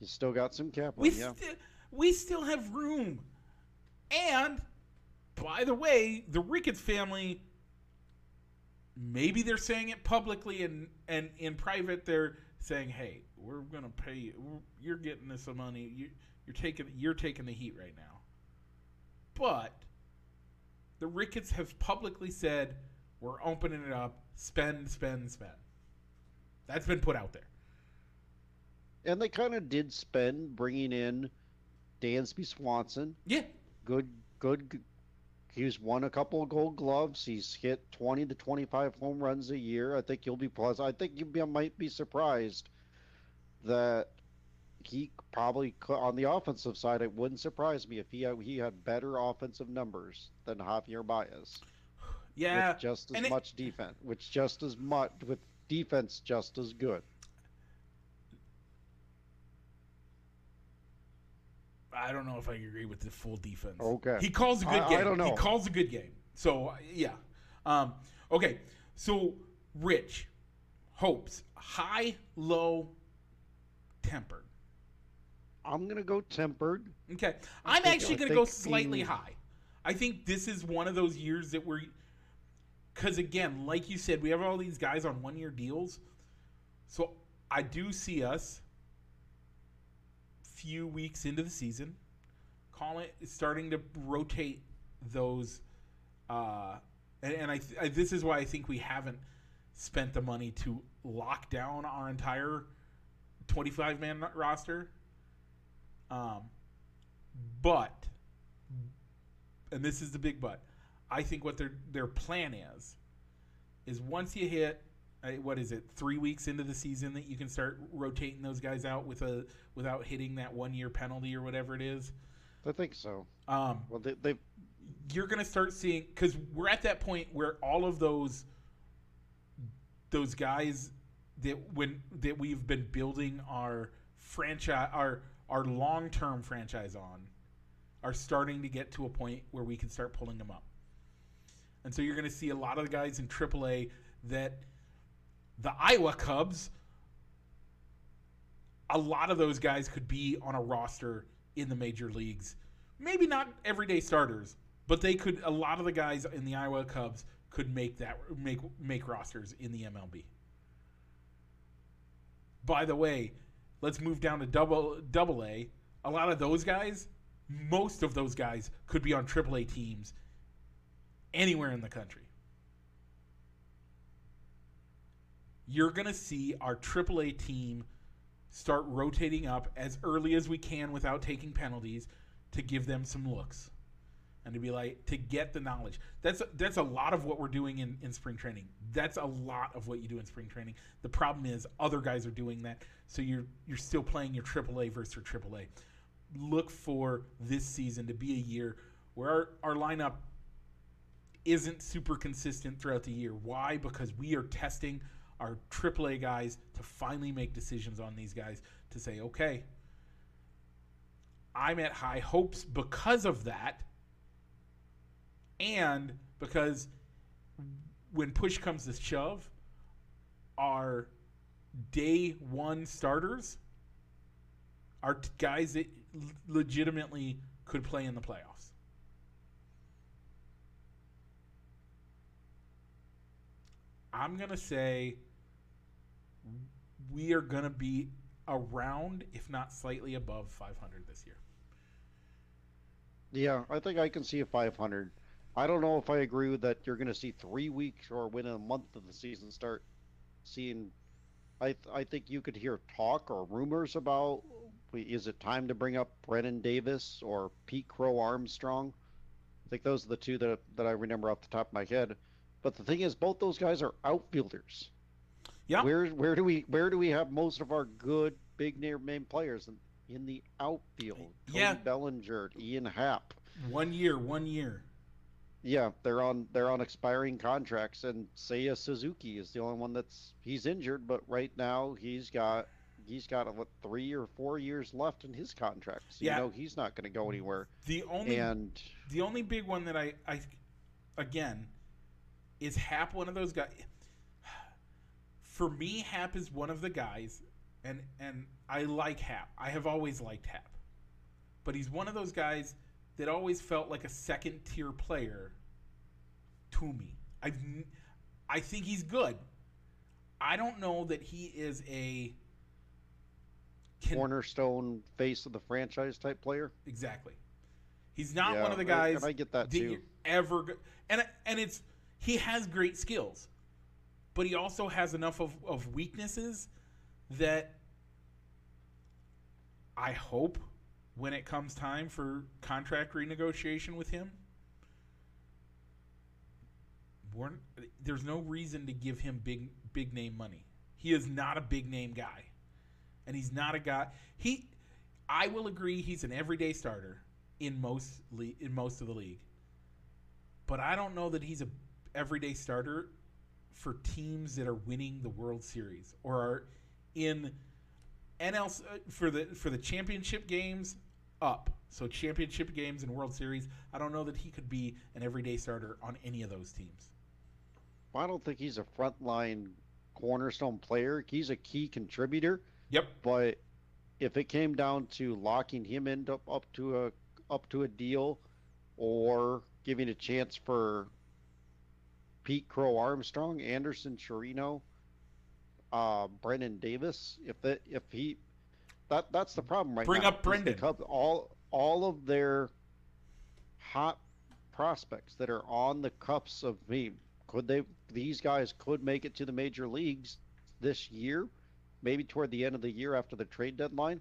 You still got some capital. We yeah. sti- we still have room. And by the way, the Ricketts family maybe they're saying it publicly and and in private they're saying, "Hey, we're going to pay you. You're getting this money. You you're taking you're taking the heat right now." But the Ricketts have publicly said, "We're opening it up. Spend, spend, spend." That's been put out there. And they kind of did spend bringing in Dansby Swanson. Yeah. Good, good. He's won a couple of Gold Gloves. He's hit 20 to 25 home runs a year. I think you'll be plus. I think you be, might be surprised that he probably could, on the offensive side. It wouldn't surprise me if he had, he had better offensive numbers than Javier Baez. Yeah. with just as and it- much defense, which just as much with defense just as good. I don't know if I agree with the full defense. Okay. He calls a good I- I game. don't know. He calls a good game. So yeah. Um, okay. So Rich, hopes high, low, tempered. I'm gonna go tempered. Okay. I'm think- actually going to go slightly high. I think this is one of those years that we're. Because again, like you said, we have all these guys on one year deals. So I do see us few weeks into the season, call it starting to rotate those. Uh, and, and I, th- I this is why I think we haven't spent the money to lock down our entire 25 man roster. Um, but, and this is the big but, I think what their their plan is, is once you hit, what is it, three weeks into the season that you can start rotating those guys out with a without hitting that one year penalty or whatever it is. I think so. Um, Well, they, they you're going to start seeing because we're at that point where all of those those guys that when that we've been building our franchise our our long term franchise on are starting to get to a point where we can start pulling them up. And so you're going to see a lot of the guys in AAA that the Iowa Cubs a lot of those guys could be on a roster in the major leagues maybe not everyday starters, but they could. A lot of the guys in the Iowa Cubs could make that make make rosters in the MLB. By the way, let's move down to double double A. A lot of those guys, most of those guys, could be on AAA teams anywhere in the country. You're gonna see our AAA team start rotating up as early as we can without taking penalties to give them some looks and to be like to get the knowledge. That's that's a lot of what we're doing in, in spring training. That's a lot of what you do in spring training. The problem is other guys are doing that. So you're you're still playing your aaa versus your aaa look for this season to be a year where our, our lineup isn't super consistent throughout the year. Why? Because we are testing our AAA guys to finally make decisions on these guys to say, okay, I'm at high hopes because of that, and because when push comes to shove, our day one starters are guys that legitimately could play in the playoffs. I'm going to say we are going to be around, if not slightly above 500 this year. Yeah, I think I can see a 500. I don't know if I agree with that. You're going to see three weeks or within a month of the season start seeing. I th- I think you could hear talk or rumors about is it time to bring up Brennen Davis or Pete Crow Armstrong? I think those are the two that that I remember off the top of my head. But the thing is, both those guys are outfielders. Yeah. Where where do we where do we have most of our good big name players in, in the outfield? Cody Yeah. Bellinger, Ian Happ. One year, one year. Yeah, they're on they're on expiring contracts, and Seiya Suzuki is the only one that's he's injured, but right now he's got he's got what three or four years left in his contract. So Yeah. you know he's not going to go anywhere. The only And the only big one that I, I again is Happ one of those guys. For me, Happ is one of the guys, and and I like Happ. I have always liked Happ, but he's one of those guys that always felt like a second tier player to me. I I think he's good. I don't know that he is a can- cornerstone face of the franchise type player. Exactly. He's not Yeah, one of the guys and I get that that too. ever and and it's he has great skills, but he also has enough of, of weaknesses that I hope when it comes time for contract renegotiation with him, there's no reason to give him big big name money. He is not a big name guy, and he's not a guy. He, I will agree, he's an everyday starter in most le- in most of the league, but I don't know that he's a everyday starter for teams that are winning the World Series or are in NL uh, for the for the championship games up. So championship games and World Series, I don't know that he could be an everyday starter on any of those teams. I don't think he's a frontline cornerstone player. He's a key contributor, Yep. but if it came down to locking him in up, up to a up to a deal or giving a chance for Pete Crow Armstrong, Anderson Chirino, uh, Brennen Davis, if that if he that that's the problem right Bring now. up Brennen. Cubs- all all of their hot prospects that are on the cups of me could they these guys could make it to the major leagues this year maybe toward the end of the year after the trade deadline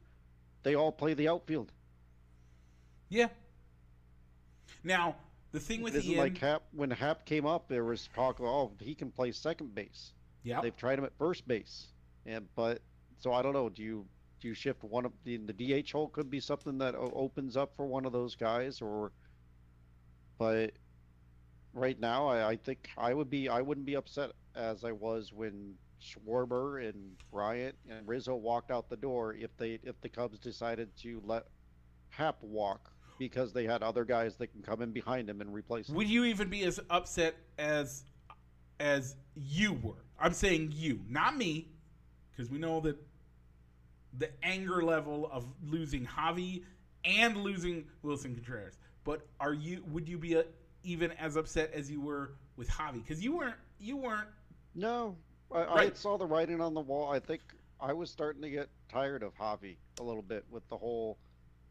they all play the outfield Yeah. Now the thing with it isn't Ian, like happ when happ came up there was talk of oh he can play second base. Yeah, they've tried him at first base. And but so i don't know do you do you shift one of the the dh hole could be something that opens up for one of those guys or but right now I, I think i would be i wouldn't be upset as i was when schwarber and bryant and rizzo walked out the door if they if the cubs decided to let happ walk because they had other guys that can come in behind him and replace him would you even be as upset as as you were? I'm saying you, not me, because we know that the anger level of losing Javi and losing Willson Contreras. But are you? Would you be uh even as upset as you were with Javi? Because you weren't. You weren't. No, I, I saw the writing on the wall. I think I was starting to get tired of Javi a little bit with the whole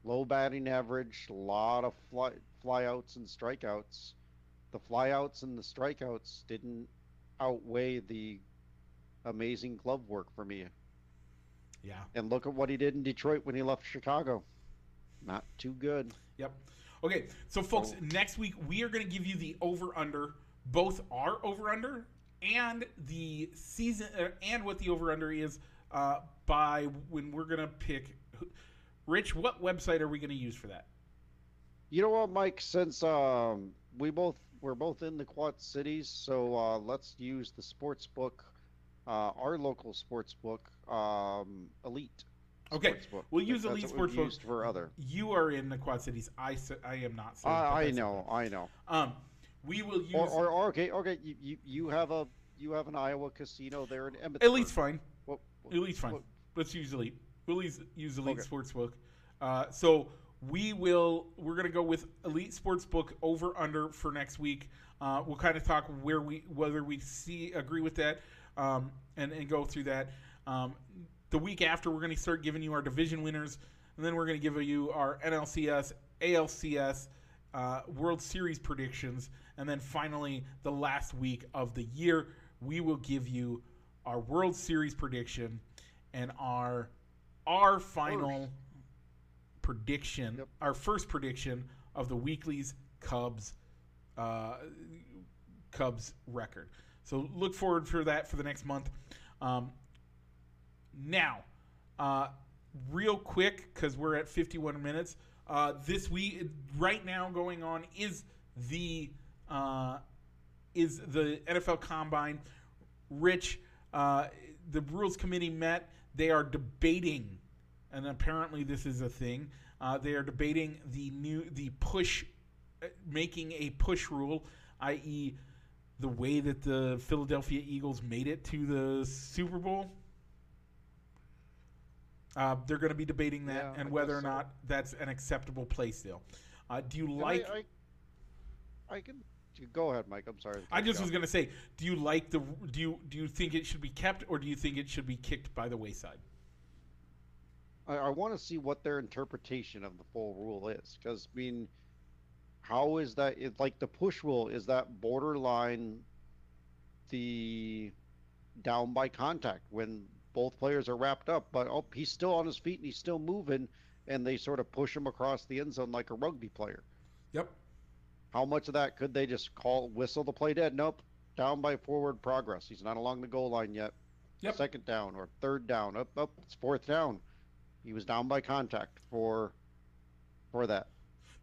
low batting average, a lot of fly flyouts and strikeouts. The flyouts and the strikeouts didn't outweigh the amazing glove work for me. Yeah. And look at what he did in Detroit when he left Chicago. Not too good. Yep. Okay, so folks, Oh. next week we are going to give you the over under, both our over under and the season, uh, and what the over under is uh, by when we're going to pick. who- Rich, what website are we going to use for that? You know what, Mike? Since um, we both we're both in the Quad Cities, so uh, let's use the sports book, uh, our local sports book, um, Elite. Okay, Sportsbook. we'll use Elite Sports used for other. You are in the Quad Cities. I I am not. So I, I know, I know. Um, we will use Or, or, or okay, okay. You, you you have a you have an Iowa casino there in Emmetsburg. Elite's fine. What, what- Elite's fine. what- Let's use Elite. We'll use, use Elite Okay. Sportsbook. Uh, so we will. We're gonna go with Elite Sportsbook over under for next week. Uh, we'll kind of talk where we whether we see agree with that, um, and and go through that. Um, the week after, we're gonna start giving you our division winners, and then we're gonna give you our NLCS, ALCS, uh, World Series predictions, and then finally the last week of the year, we will give you our World Series prediction and our our final prediction, Yep. our first prediction of the weekly's Cubs uh, Cubs record. So look forward for that for the next month. Um, now, uh, real quick because we're at 51 minutes. Uh, this week, right now, going on is the uh, is the NFL Combine. Rich, uh, the rules committee met. They are debating, and apparently this is a thing. Uh, they are debating the new the push, uh, making a push rule, i.e., the way that the Philadelphia Eagles made it to the Super Bowl. Uh, they're going to be debating that Yeah, and I whether or so. not that's an acceptable play still. Uh, do you And like? I, I, I can go ahead, Mike. I'm sorry. I just was gonna say, do you like the? Do you do you think it should be kept, or do you think it should be kicked by the wayside? I, I want to see what their interpretation of the full rule is, because I mean, how is that? It, like the push rule is that borderline the down by contact when both players are wrapped up, but oh, he's still on his feet and he's still moving, and they sort of push him across the end zone like a rugby player. Yep. How much of that could they just call whistle the play dead? Nope, down by forward progress. He's not along the goal line yet. Yep. Second down or third down. Up, up. It's fourth down. He was down by contact for for that.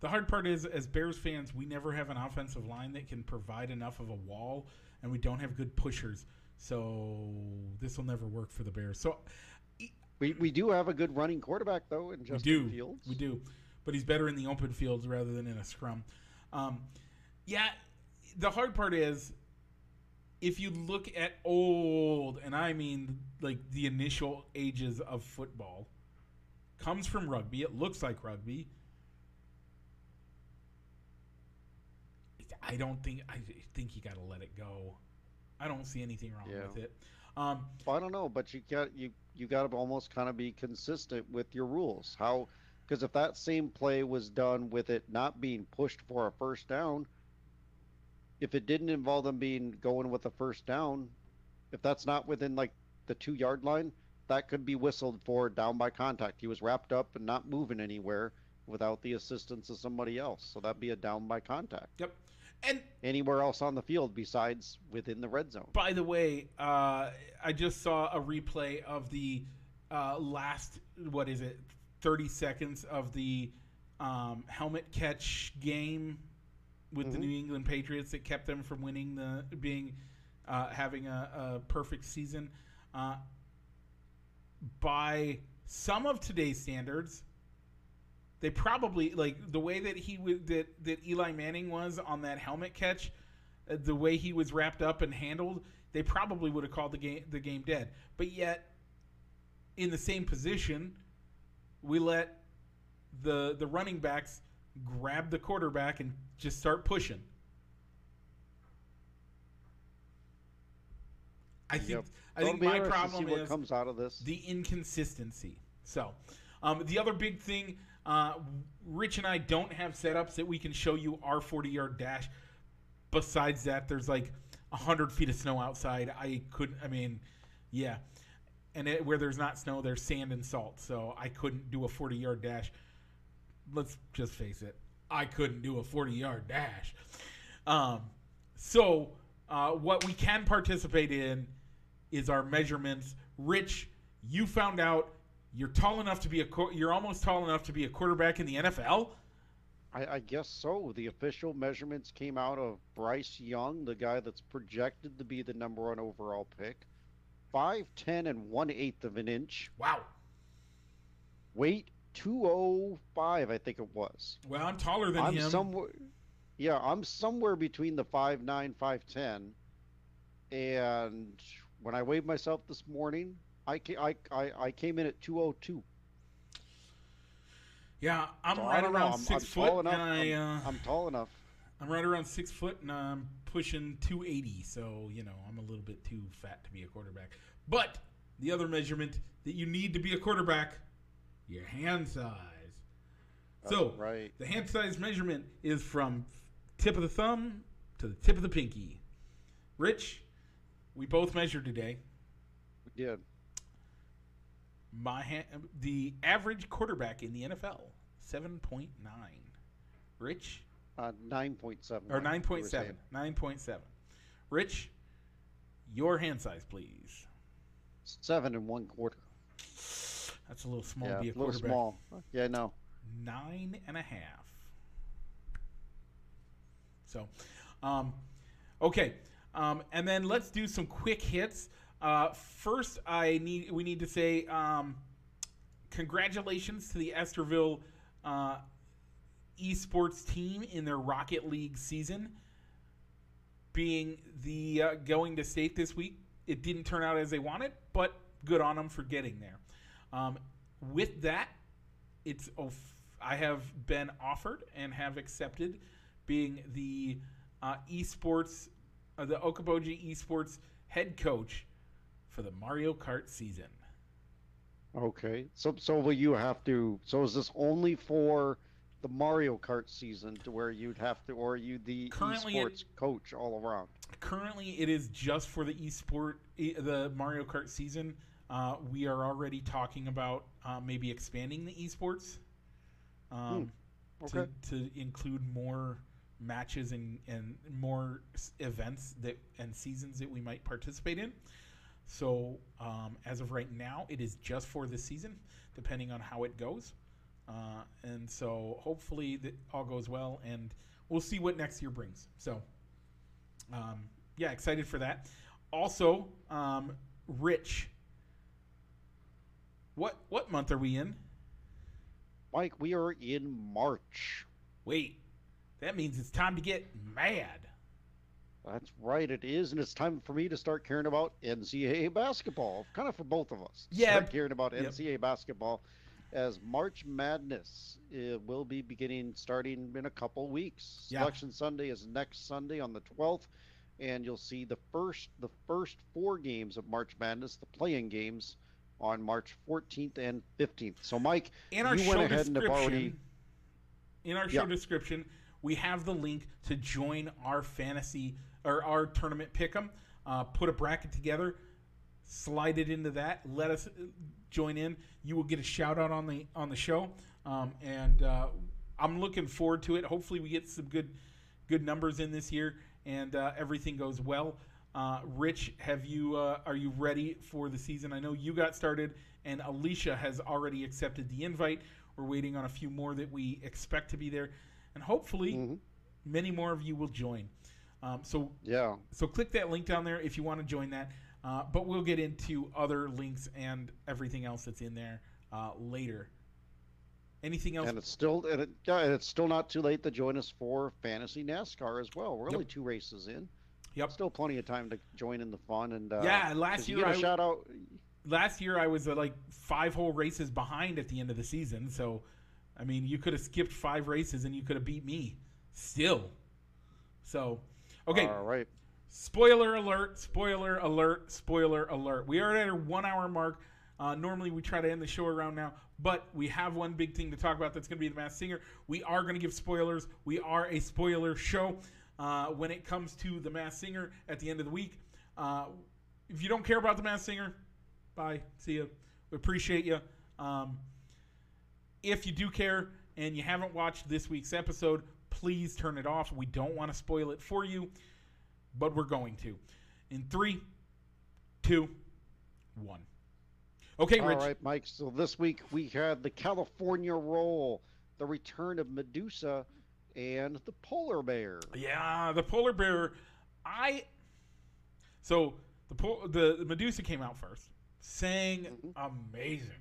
The hard part is, as Bears fans, we never have an offensive line that can provide enough of a wall, and we don't have good pushers. So this will never work for the Bears. So We we do have a good running quarterback though in Justin we do, Fields. we do, but he's better in the open fields rather than in a scrum. Um, yeah, the hard part is if you look at old, and I mean like the initial ages of football, comes from rugby. It looks like rugby. I don't think I think you got to let it go. I don't see anything wrong Yeah. with it. Um, I don't know, but you got you you got to almost kind of be consistent with your rules. How? Because if that same play was done with it not being pushed for a first down, if it didn't involve them being going with a first down, if that's not within like the two yard line, that could be whistled for down by contact. He was wrapped up and not moving anywhere without the assistance of somebody else, so that'd be a down by contact. yep. And Anywhere else on the field besides within the red zone. By the way, uh, I just saw a replay of the uh, last, what is it, 30 seconds of the um, helmet catch game with the Mhm. New England Patriots that kept them from winning the being uh, having a, a perfect season. Uh, by some of today's standards, they probably like the way that he would that that Eli Manning was on that helmet catch, uh, the way he was wrapped up and handled. They probably would have called the game the game dead. But yet, in the same position, we let the the running backs grab the quarterback and just start pushing. I think Yep. I think my problem is comes out of this. the inconsistency. So, um, the other big thing, uh, Rich and I don't have setups that we can show you our 40 yard dash. Besides that, there's like 100 feet of snow outside. I couldn't, I mean, yeah. And it, where there's not snow, there's sand and salt. So I couldn't do a 40 yard dash. Let's just face it, I couldn't do a 40 yard dash. Um, so, uh, what we can participate in is our measurements. Rich, you found out you're tall enough to be a you're almost tall enough to be a quarterback in the NFL. I, I guess so. The official measurements came out of Bryce Young, the guy that's projected to be the number one overall pick. 5'10 and one eighth of an inch. Wow. Weight 205, I think it was. Well, I'm taller than I'm him. somewhere Yeah, I'm somewhere between the 5'9, 5'10. And when I weighed myself this morning, I, ca- I, I, I came in at 202. yeah, I'm So right know. around I'm, 6 I'm foot, tall enough. and I, I'm, uh, I'm tall enough. I'm right around six foot, and I'm pushing 280. So you know, I'm a little bit too fat to be a quarterback. But the other measurement that you need to be a quarterback, your hand size. So right. the hand size measurement is from tip of the thumb to the tip of the pinky. Rich, we both measured today. We did. My hand, the average quarterback in the NFL, seven point nine. Rich Uh, 9.7. or like nine you point were seven. saying. Nine point seven. Rich, your hand size, please. Seven and one quarter. That's a little small yeah, to be a a little small. Yeah, no. Nine and a half. So, um, okay, um, and then let's do some quick hits. Uh, first, I need we need to say um, congratulations to the Estherville uh, esports team in their Rocket League season. Being the uh, going to state this week, it didn't turn out as they wanted, but good on them for getting there. Um, with that, it's I have been offered and have accepted being the uh, esports, uh, the Okoboji esports head coach for the Mario Kart season. Okay. So so will you have to so is this only for the Mario Kart season to where you'd have to or you the Currently it- esports coach all around? Currently, it is just for the esport, the Mario Kart season. Uh, we are already talking about uh, maybe expanding the esports um, Okay. to, to include more matches and, and more events that and seasons that we might participate in. So um, as of right now, it is just for this season, depending on how it goes. Uh, and so hopefully that all goes well, and we'll see what next year brings. So um, yeah, excited for that. Also, um, Rich, what what month are we in? Mike, we are in March. Wait, that means it's time to get mad. That's right, it is, and it's time for me to start caring about NCAA basketball. Kind of for both of us. Yeah. Start caring about Yep. NCAA basketball as March Madness uh, will be beginning starting in a couple weeks. Yeah. Selection Sunday is next Sunday on the 12th, and you'll see the first the first four games of March Madness, the playing games, on March 14th and 15th. So, Mike, In our you show went ahead and have description, already. in our show Yeah. description, we have the link to join our fantasy or our tournament pick'em. Uh, put a bracket together, slide it into that. Let us join in. You will get a shout out on the on the show, um, and uh, I'm looking forward to it. Hopefully, we get some good good numbers in this year, and uh, everything goes well. Uh, Rich, have you uh, are you ready for the season? I know you got started, and Alicia has already accepted the invite. We're waiting on a few more that we expect to be there, and hopefully, Mhm. many more of you will join. Um, so Yeah. so click that link down there if you want to join that. Uh, but we'll get into other links and everything else that's in there uh, later. Anything else? And it's still and, it, yeah, and it's still not too late to join us for fantasy NASCAR as well. We're only two races in. Yep. Still plenty of time to join in the fun and uh, Yeah, last year I- shout out. Last year I was uh, like five whole races behind at the end of the season, so I mean, you could have skipped five races and you could have beat me still. So, okay. All right. Spoiler alert, spoiler alert, spoiler alert. We are at our one hour mark. Uh, normally we try to end the show around now, but we have one big thing to talk about that's going to be the Masked Singer. We are going to give spoilers. We are a spoiler show uh, when it comes to the Masked Singer at the end of the week. Uh, if you don't care about the Masked Singer, bye. See you. We appreciate you. Um, if you do care and you haven't watched this week's episode, please turn it off. We don't want to spoil it for you, but we're going to. In three, two, one. Okay, All Rich. right, Mike. So this week we had the California Roll, the return of Medusa, and the polar bear. Yeah, the polar bear. I so the the, the Medusa came out first, sang amazingly.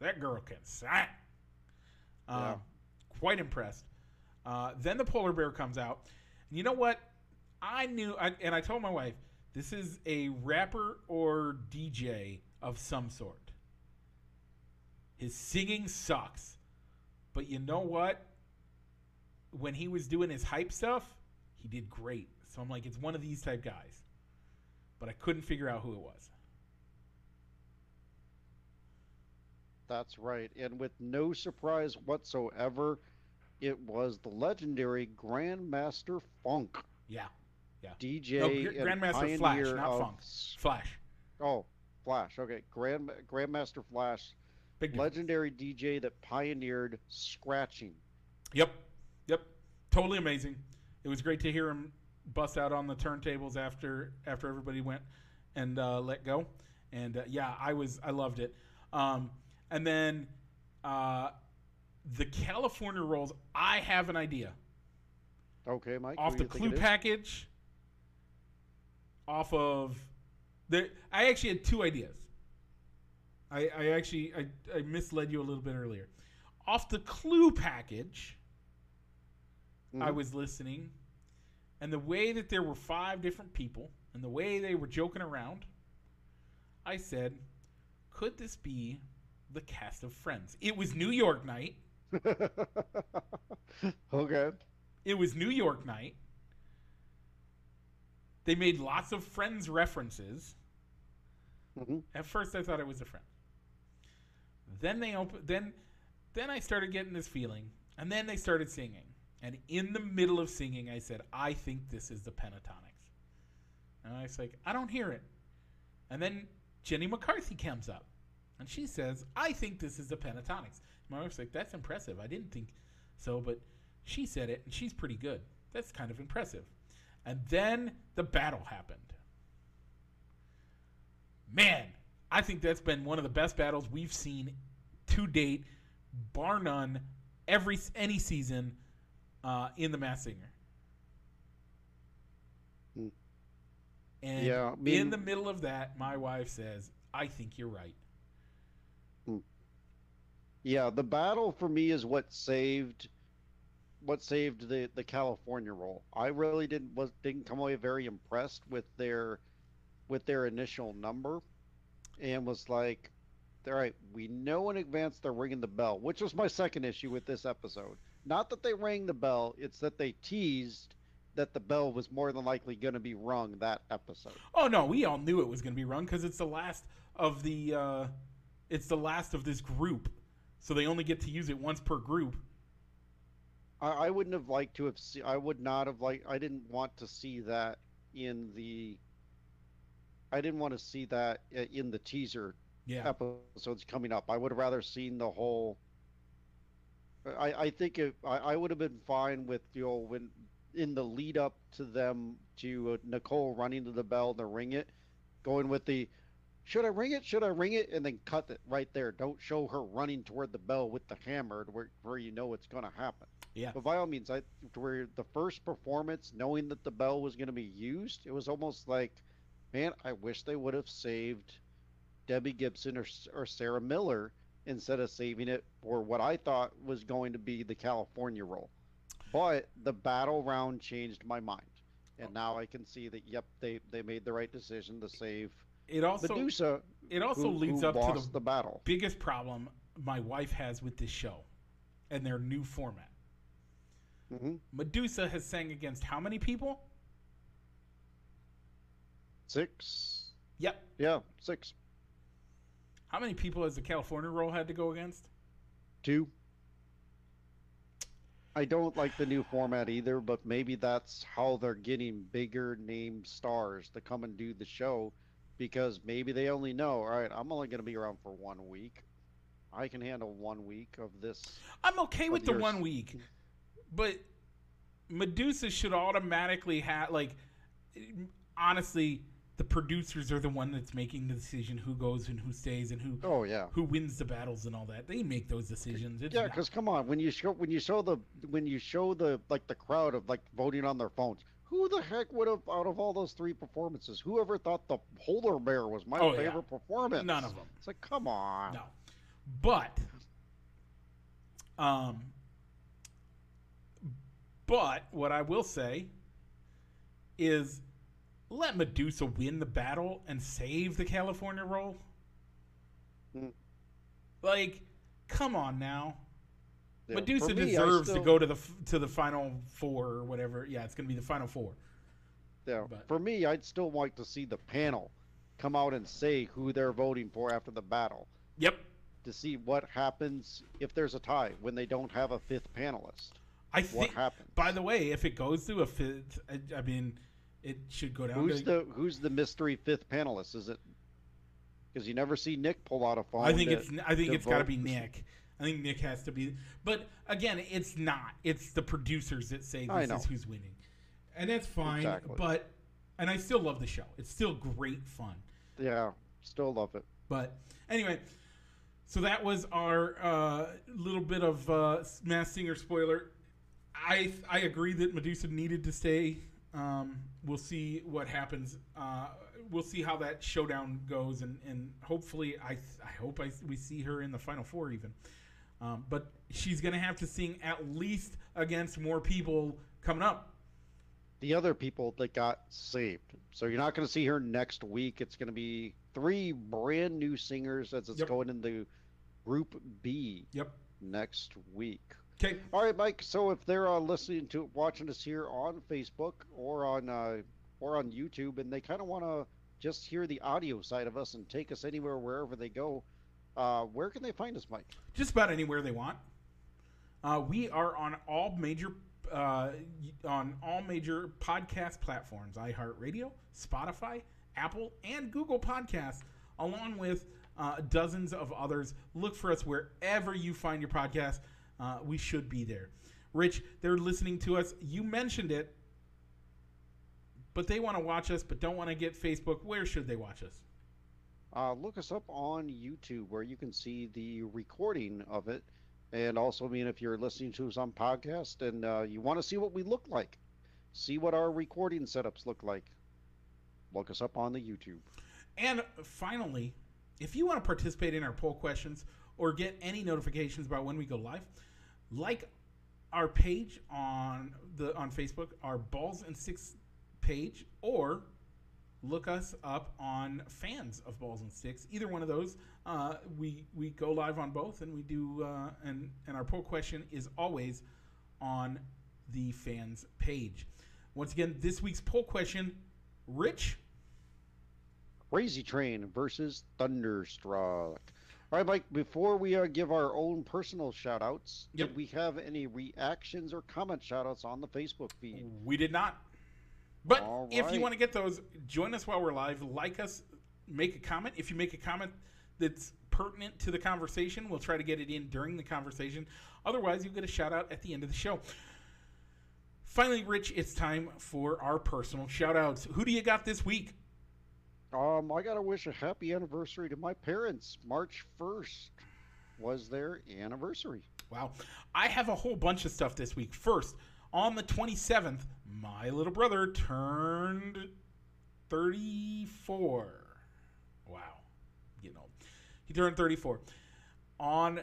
That girl can sing. Um, Yeah. Quite impressed. Uh, then the polar bear comes out, and you know what? I knew, I, and I told my wife, this is a rapper or DJ of some sort. His singing sucks, but you know what? when he was doing his hype stuff, he did great. So I'm like, it's one of these type guys. But I couldn't figure out who it was. That's right. And with no surprise whatsoever, it was the legendary Grandmaster Funk, Yeah. DJ No, Gr- and Grandmaster Flash, not of Funk. Flash. Oh, Flash. Okay, Grand Grandmaster Flash, Big difference. legendary DJ that pioneered scratching. Yep. Yep. Totally amazing. It was great to hear him bust out on the turntables after after everybody went and uh, let go. And uh, yeah, I was I loved it. Um, and then uh, the California rolls. I have an idea. Okay, Mike. off the clue package off of the i actually had two ideas i, I actually I, I misled you a little bit earlier off the clue package i Mhm. was listening and the way that there were five different people and the way they were joking around i said could this be the cast of friends it was new york night okay. It was New York night. They made lots of Friends references. hmm At first, I thought it was a friend. Then they opened. Then, then I started getting this feeling, and then they started singing. And in the middle of singing, I said, "I think this is the Pentatonix." And I was like, "I don't hear it." And then Jenny McCarthy comes up, and she says, "I think this is the Pentatonix." My wife's like, "That's impressive. I didn't think so, but she said it, and she's pretty good. That's kind of impressive." And then the battle happened man, I think that's been one of the best battles we've seen to date, bar none, every any season uh, in the Masked Singer. Hmm. And Yeah, I in the middle of that, my wife says, "I think you're right." Yeah, the battle for me is what saved what saved the the California roll. I really didn't was didn't come away very impressed with their with their initial number and was like all right, we know in advance they're ringing the bell, which was my second issue with this episode. Not that they rang the bell, it's that they teased that the bell was more than likely going to be rung that episode. Oh no, we all knew it was going to be rung because it's the last of the uh, it's the last of this group, so they only get to use it once per group. I, I wouldn't have liked to have seen. I would not have liked. I didn't want to see that in the. I didn't want to see that in the teaser Yeah, episodes coming up. I would have rather seen the whole. I I think it, I I would have been fine with you know when in the lead up to them to uh, Nicole running to the bell to ring it, going with the. Should I ring it? Should I ring it? And then cut it right there. Don't show her running toward the bell with the hammer to where, where you know it's going to happen. yeah, But by all means, I where the first performance, knowing that the bell was going to be used, it was almost like, man, I wish they would have saved Debbie Gibson or or Sarah Miller instead of saving it for what I thought was going to be the California roll. But the battle round changed my mind, and oh. now I can see that yep, they they made the right decision to save it also Medusa. it also who, leads who up to the the battle. biggest problem my wife has with this show, and their new format. hmm Medusa has sang against how many people? Six. Yep. Yeah, six. How many people has the California roll had to go against? Two. I don't like the new format either, but maybe that's how they're getting bigger name stars to come and do the show because maybe they only know, all right, I'm only going to be around for one week. I can handle one week of this. I'm okay with the yours. one week, but Medusa should automatically have like. Honestly, the producers are the one that's making the decision who goes and who stays and who Oh, yeah. who wins the battles and all that. They make those decisions. It's Yeah, because come on, when you show when you show the when you show the like the crowd of like voting on their phones, who the heck would have out of all those three performances? Whoever thought the polar bear was my Oh, yeah. favorite performance? None of them. It's like, come on. No. But um but what I will say is let Medusa win the battle and save the California roll. Hmm. Like come on now. Yeah, Medusa me, deserves still- to go to the to the final 4 or whatever. Yeah, it's going to be the final 4. Yeah, but- for me, I'd still like to see the panel come out and say who they're voting for after the battle Yep. to see what happens if there's a tie when they don't have a fifth panelist. I What think happens? by the way, if it goes to a fifth I, I mean it should go down Who's to the who's the mystery fifth panelist? Is it because you never see Nick pull out a phone? I think to- it's I think it's got to be Nick. I think Nick has to be. But again, it's not. It's the producers that say this is who's winning, and that's fine. Exactly. But and I still love the show. It's still great fun. Yeah, still love it. But anyway, so that was our uh, little bit of uh, Masked Singer spoiler. I I agree that Medusa needed to stay. Um, we'll see what happens. Uh, we'll see how that showdown goes, and, and hopefully, I I hope I, we see her in the final four even. Um, but she's gonna have to sing at least against more people coming up. The other people that got saved. So you're not going to see her next week. It's going to be three brand new singers as it's Yep. going into Group B Yep. next week. Okay. All right, Mike. So if they're uh, listening to watching us here on Facebook or on uh, or on YouTube, and they kind of want to just hear the audio side of us and take us anywhere wherever they go, uh, where can they find us, Mike? just about anywhere they want. Uh, we are on all major uh, on all major podcast platforms: iHeartRadio, Spotify, Apple, and Google Podcasts, along with uh, dozens of others. Look for us wherever you find your podcast. Uh, we should be there. Rich, they're listening to us. You mentioned it, but they want to watch us, but don't want to get Facebook. Where should they watch us? Uh, look us up on YouTube where you can see the recording of it. And also, I mean, if you're listening to us on podcast and uh, you want to see what we look like, see what our recording setups look like, look us up on the YouTube. And finally, if you want to participate in our poll questions or get any notifications about when we go live, like our page on the on Facebook, our Balls and Sticks page, or look us up on fans of Balls and Sticks. Either one of those, uh, we we go live on both, and we do. Uh, and and our poll question is always on the fans page. Once again, this week's poll question, Rich. Crazy Train versus Thunderstruck. All right, Mike, before we uh, give our own personal shout outs, Yep. did we have any reactions or comment shout outs on the Facebook feed? We did not. But All if you want to get those, join us while we're live. Like us, make a comment. If you make a comment that's pertinent to the conversation, we'll try to get it in during the conversation. Otherwise, you'll get a shout out at the end of the show. Finally, Rich, it's time for our personal shout outs. Who do you got this week? Um, I got to wish a happy anniversary to my parents. March 1st was their anniversary. Wow. I have a whole bunch of stuff this week. First, on the 27th, my little brother turned 34. Wow. You know, he turned 34. On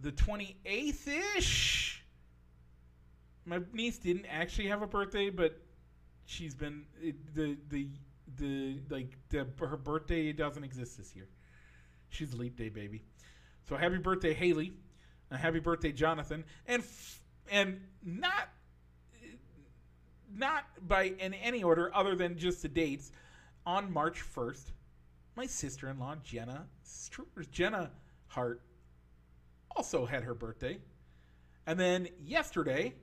the 28th ish, my niece didn't actually have a birthday, but she's been it, the the the like the her birthday doesn't exist this year. She's a leap day baby. So happy birthday, Haley. Uh, happy birthday, Jonathan, and f- and not not by in any order other than just the dates. On March first, my sister-in-law Jenna Jenna Hart also had her birthday, and then yesterday,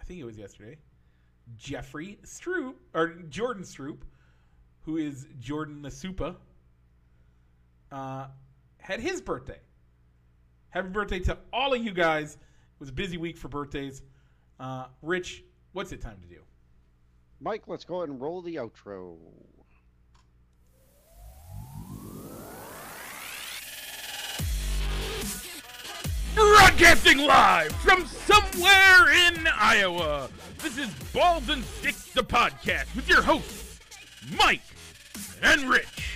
I think it was yesterday, Jeffrey Stroop or Jordan Stroop, who is Jordan the Supa, uh, had his birthday. Happy birthday to all of you guys. It was a busy week for birthdays. Uh, Rich, what's it time to do? Mike, let's go ahead and roll the outro. Broadcasting live from somewhere in Iowa. This is Balls and Sticks, the podcast, with your hosts, Mike and Rich.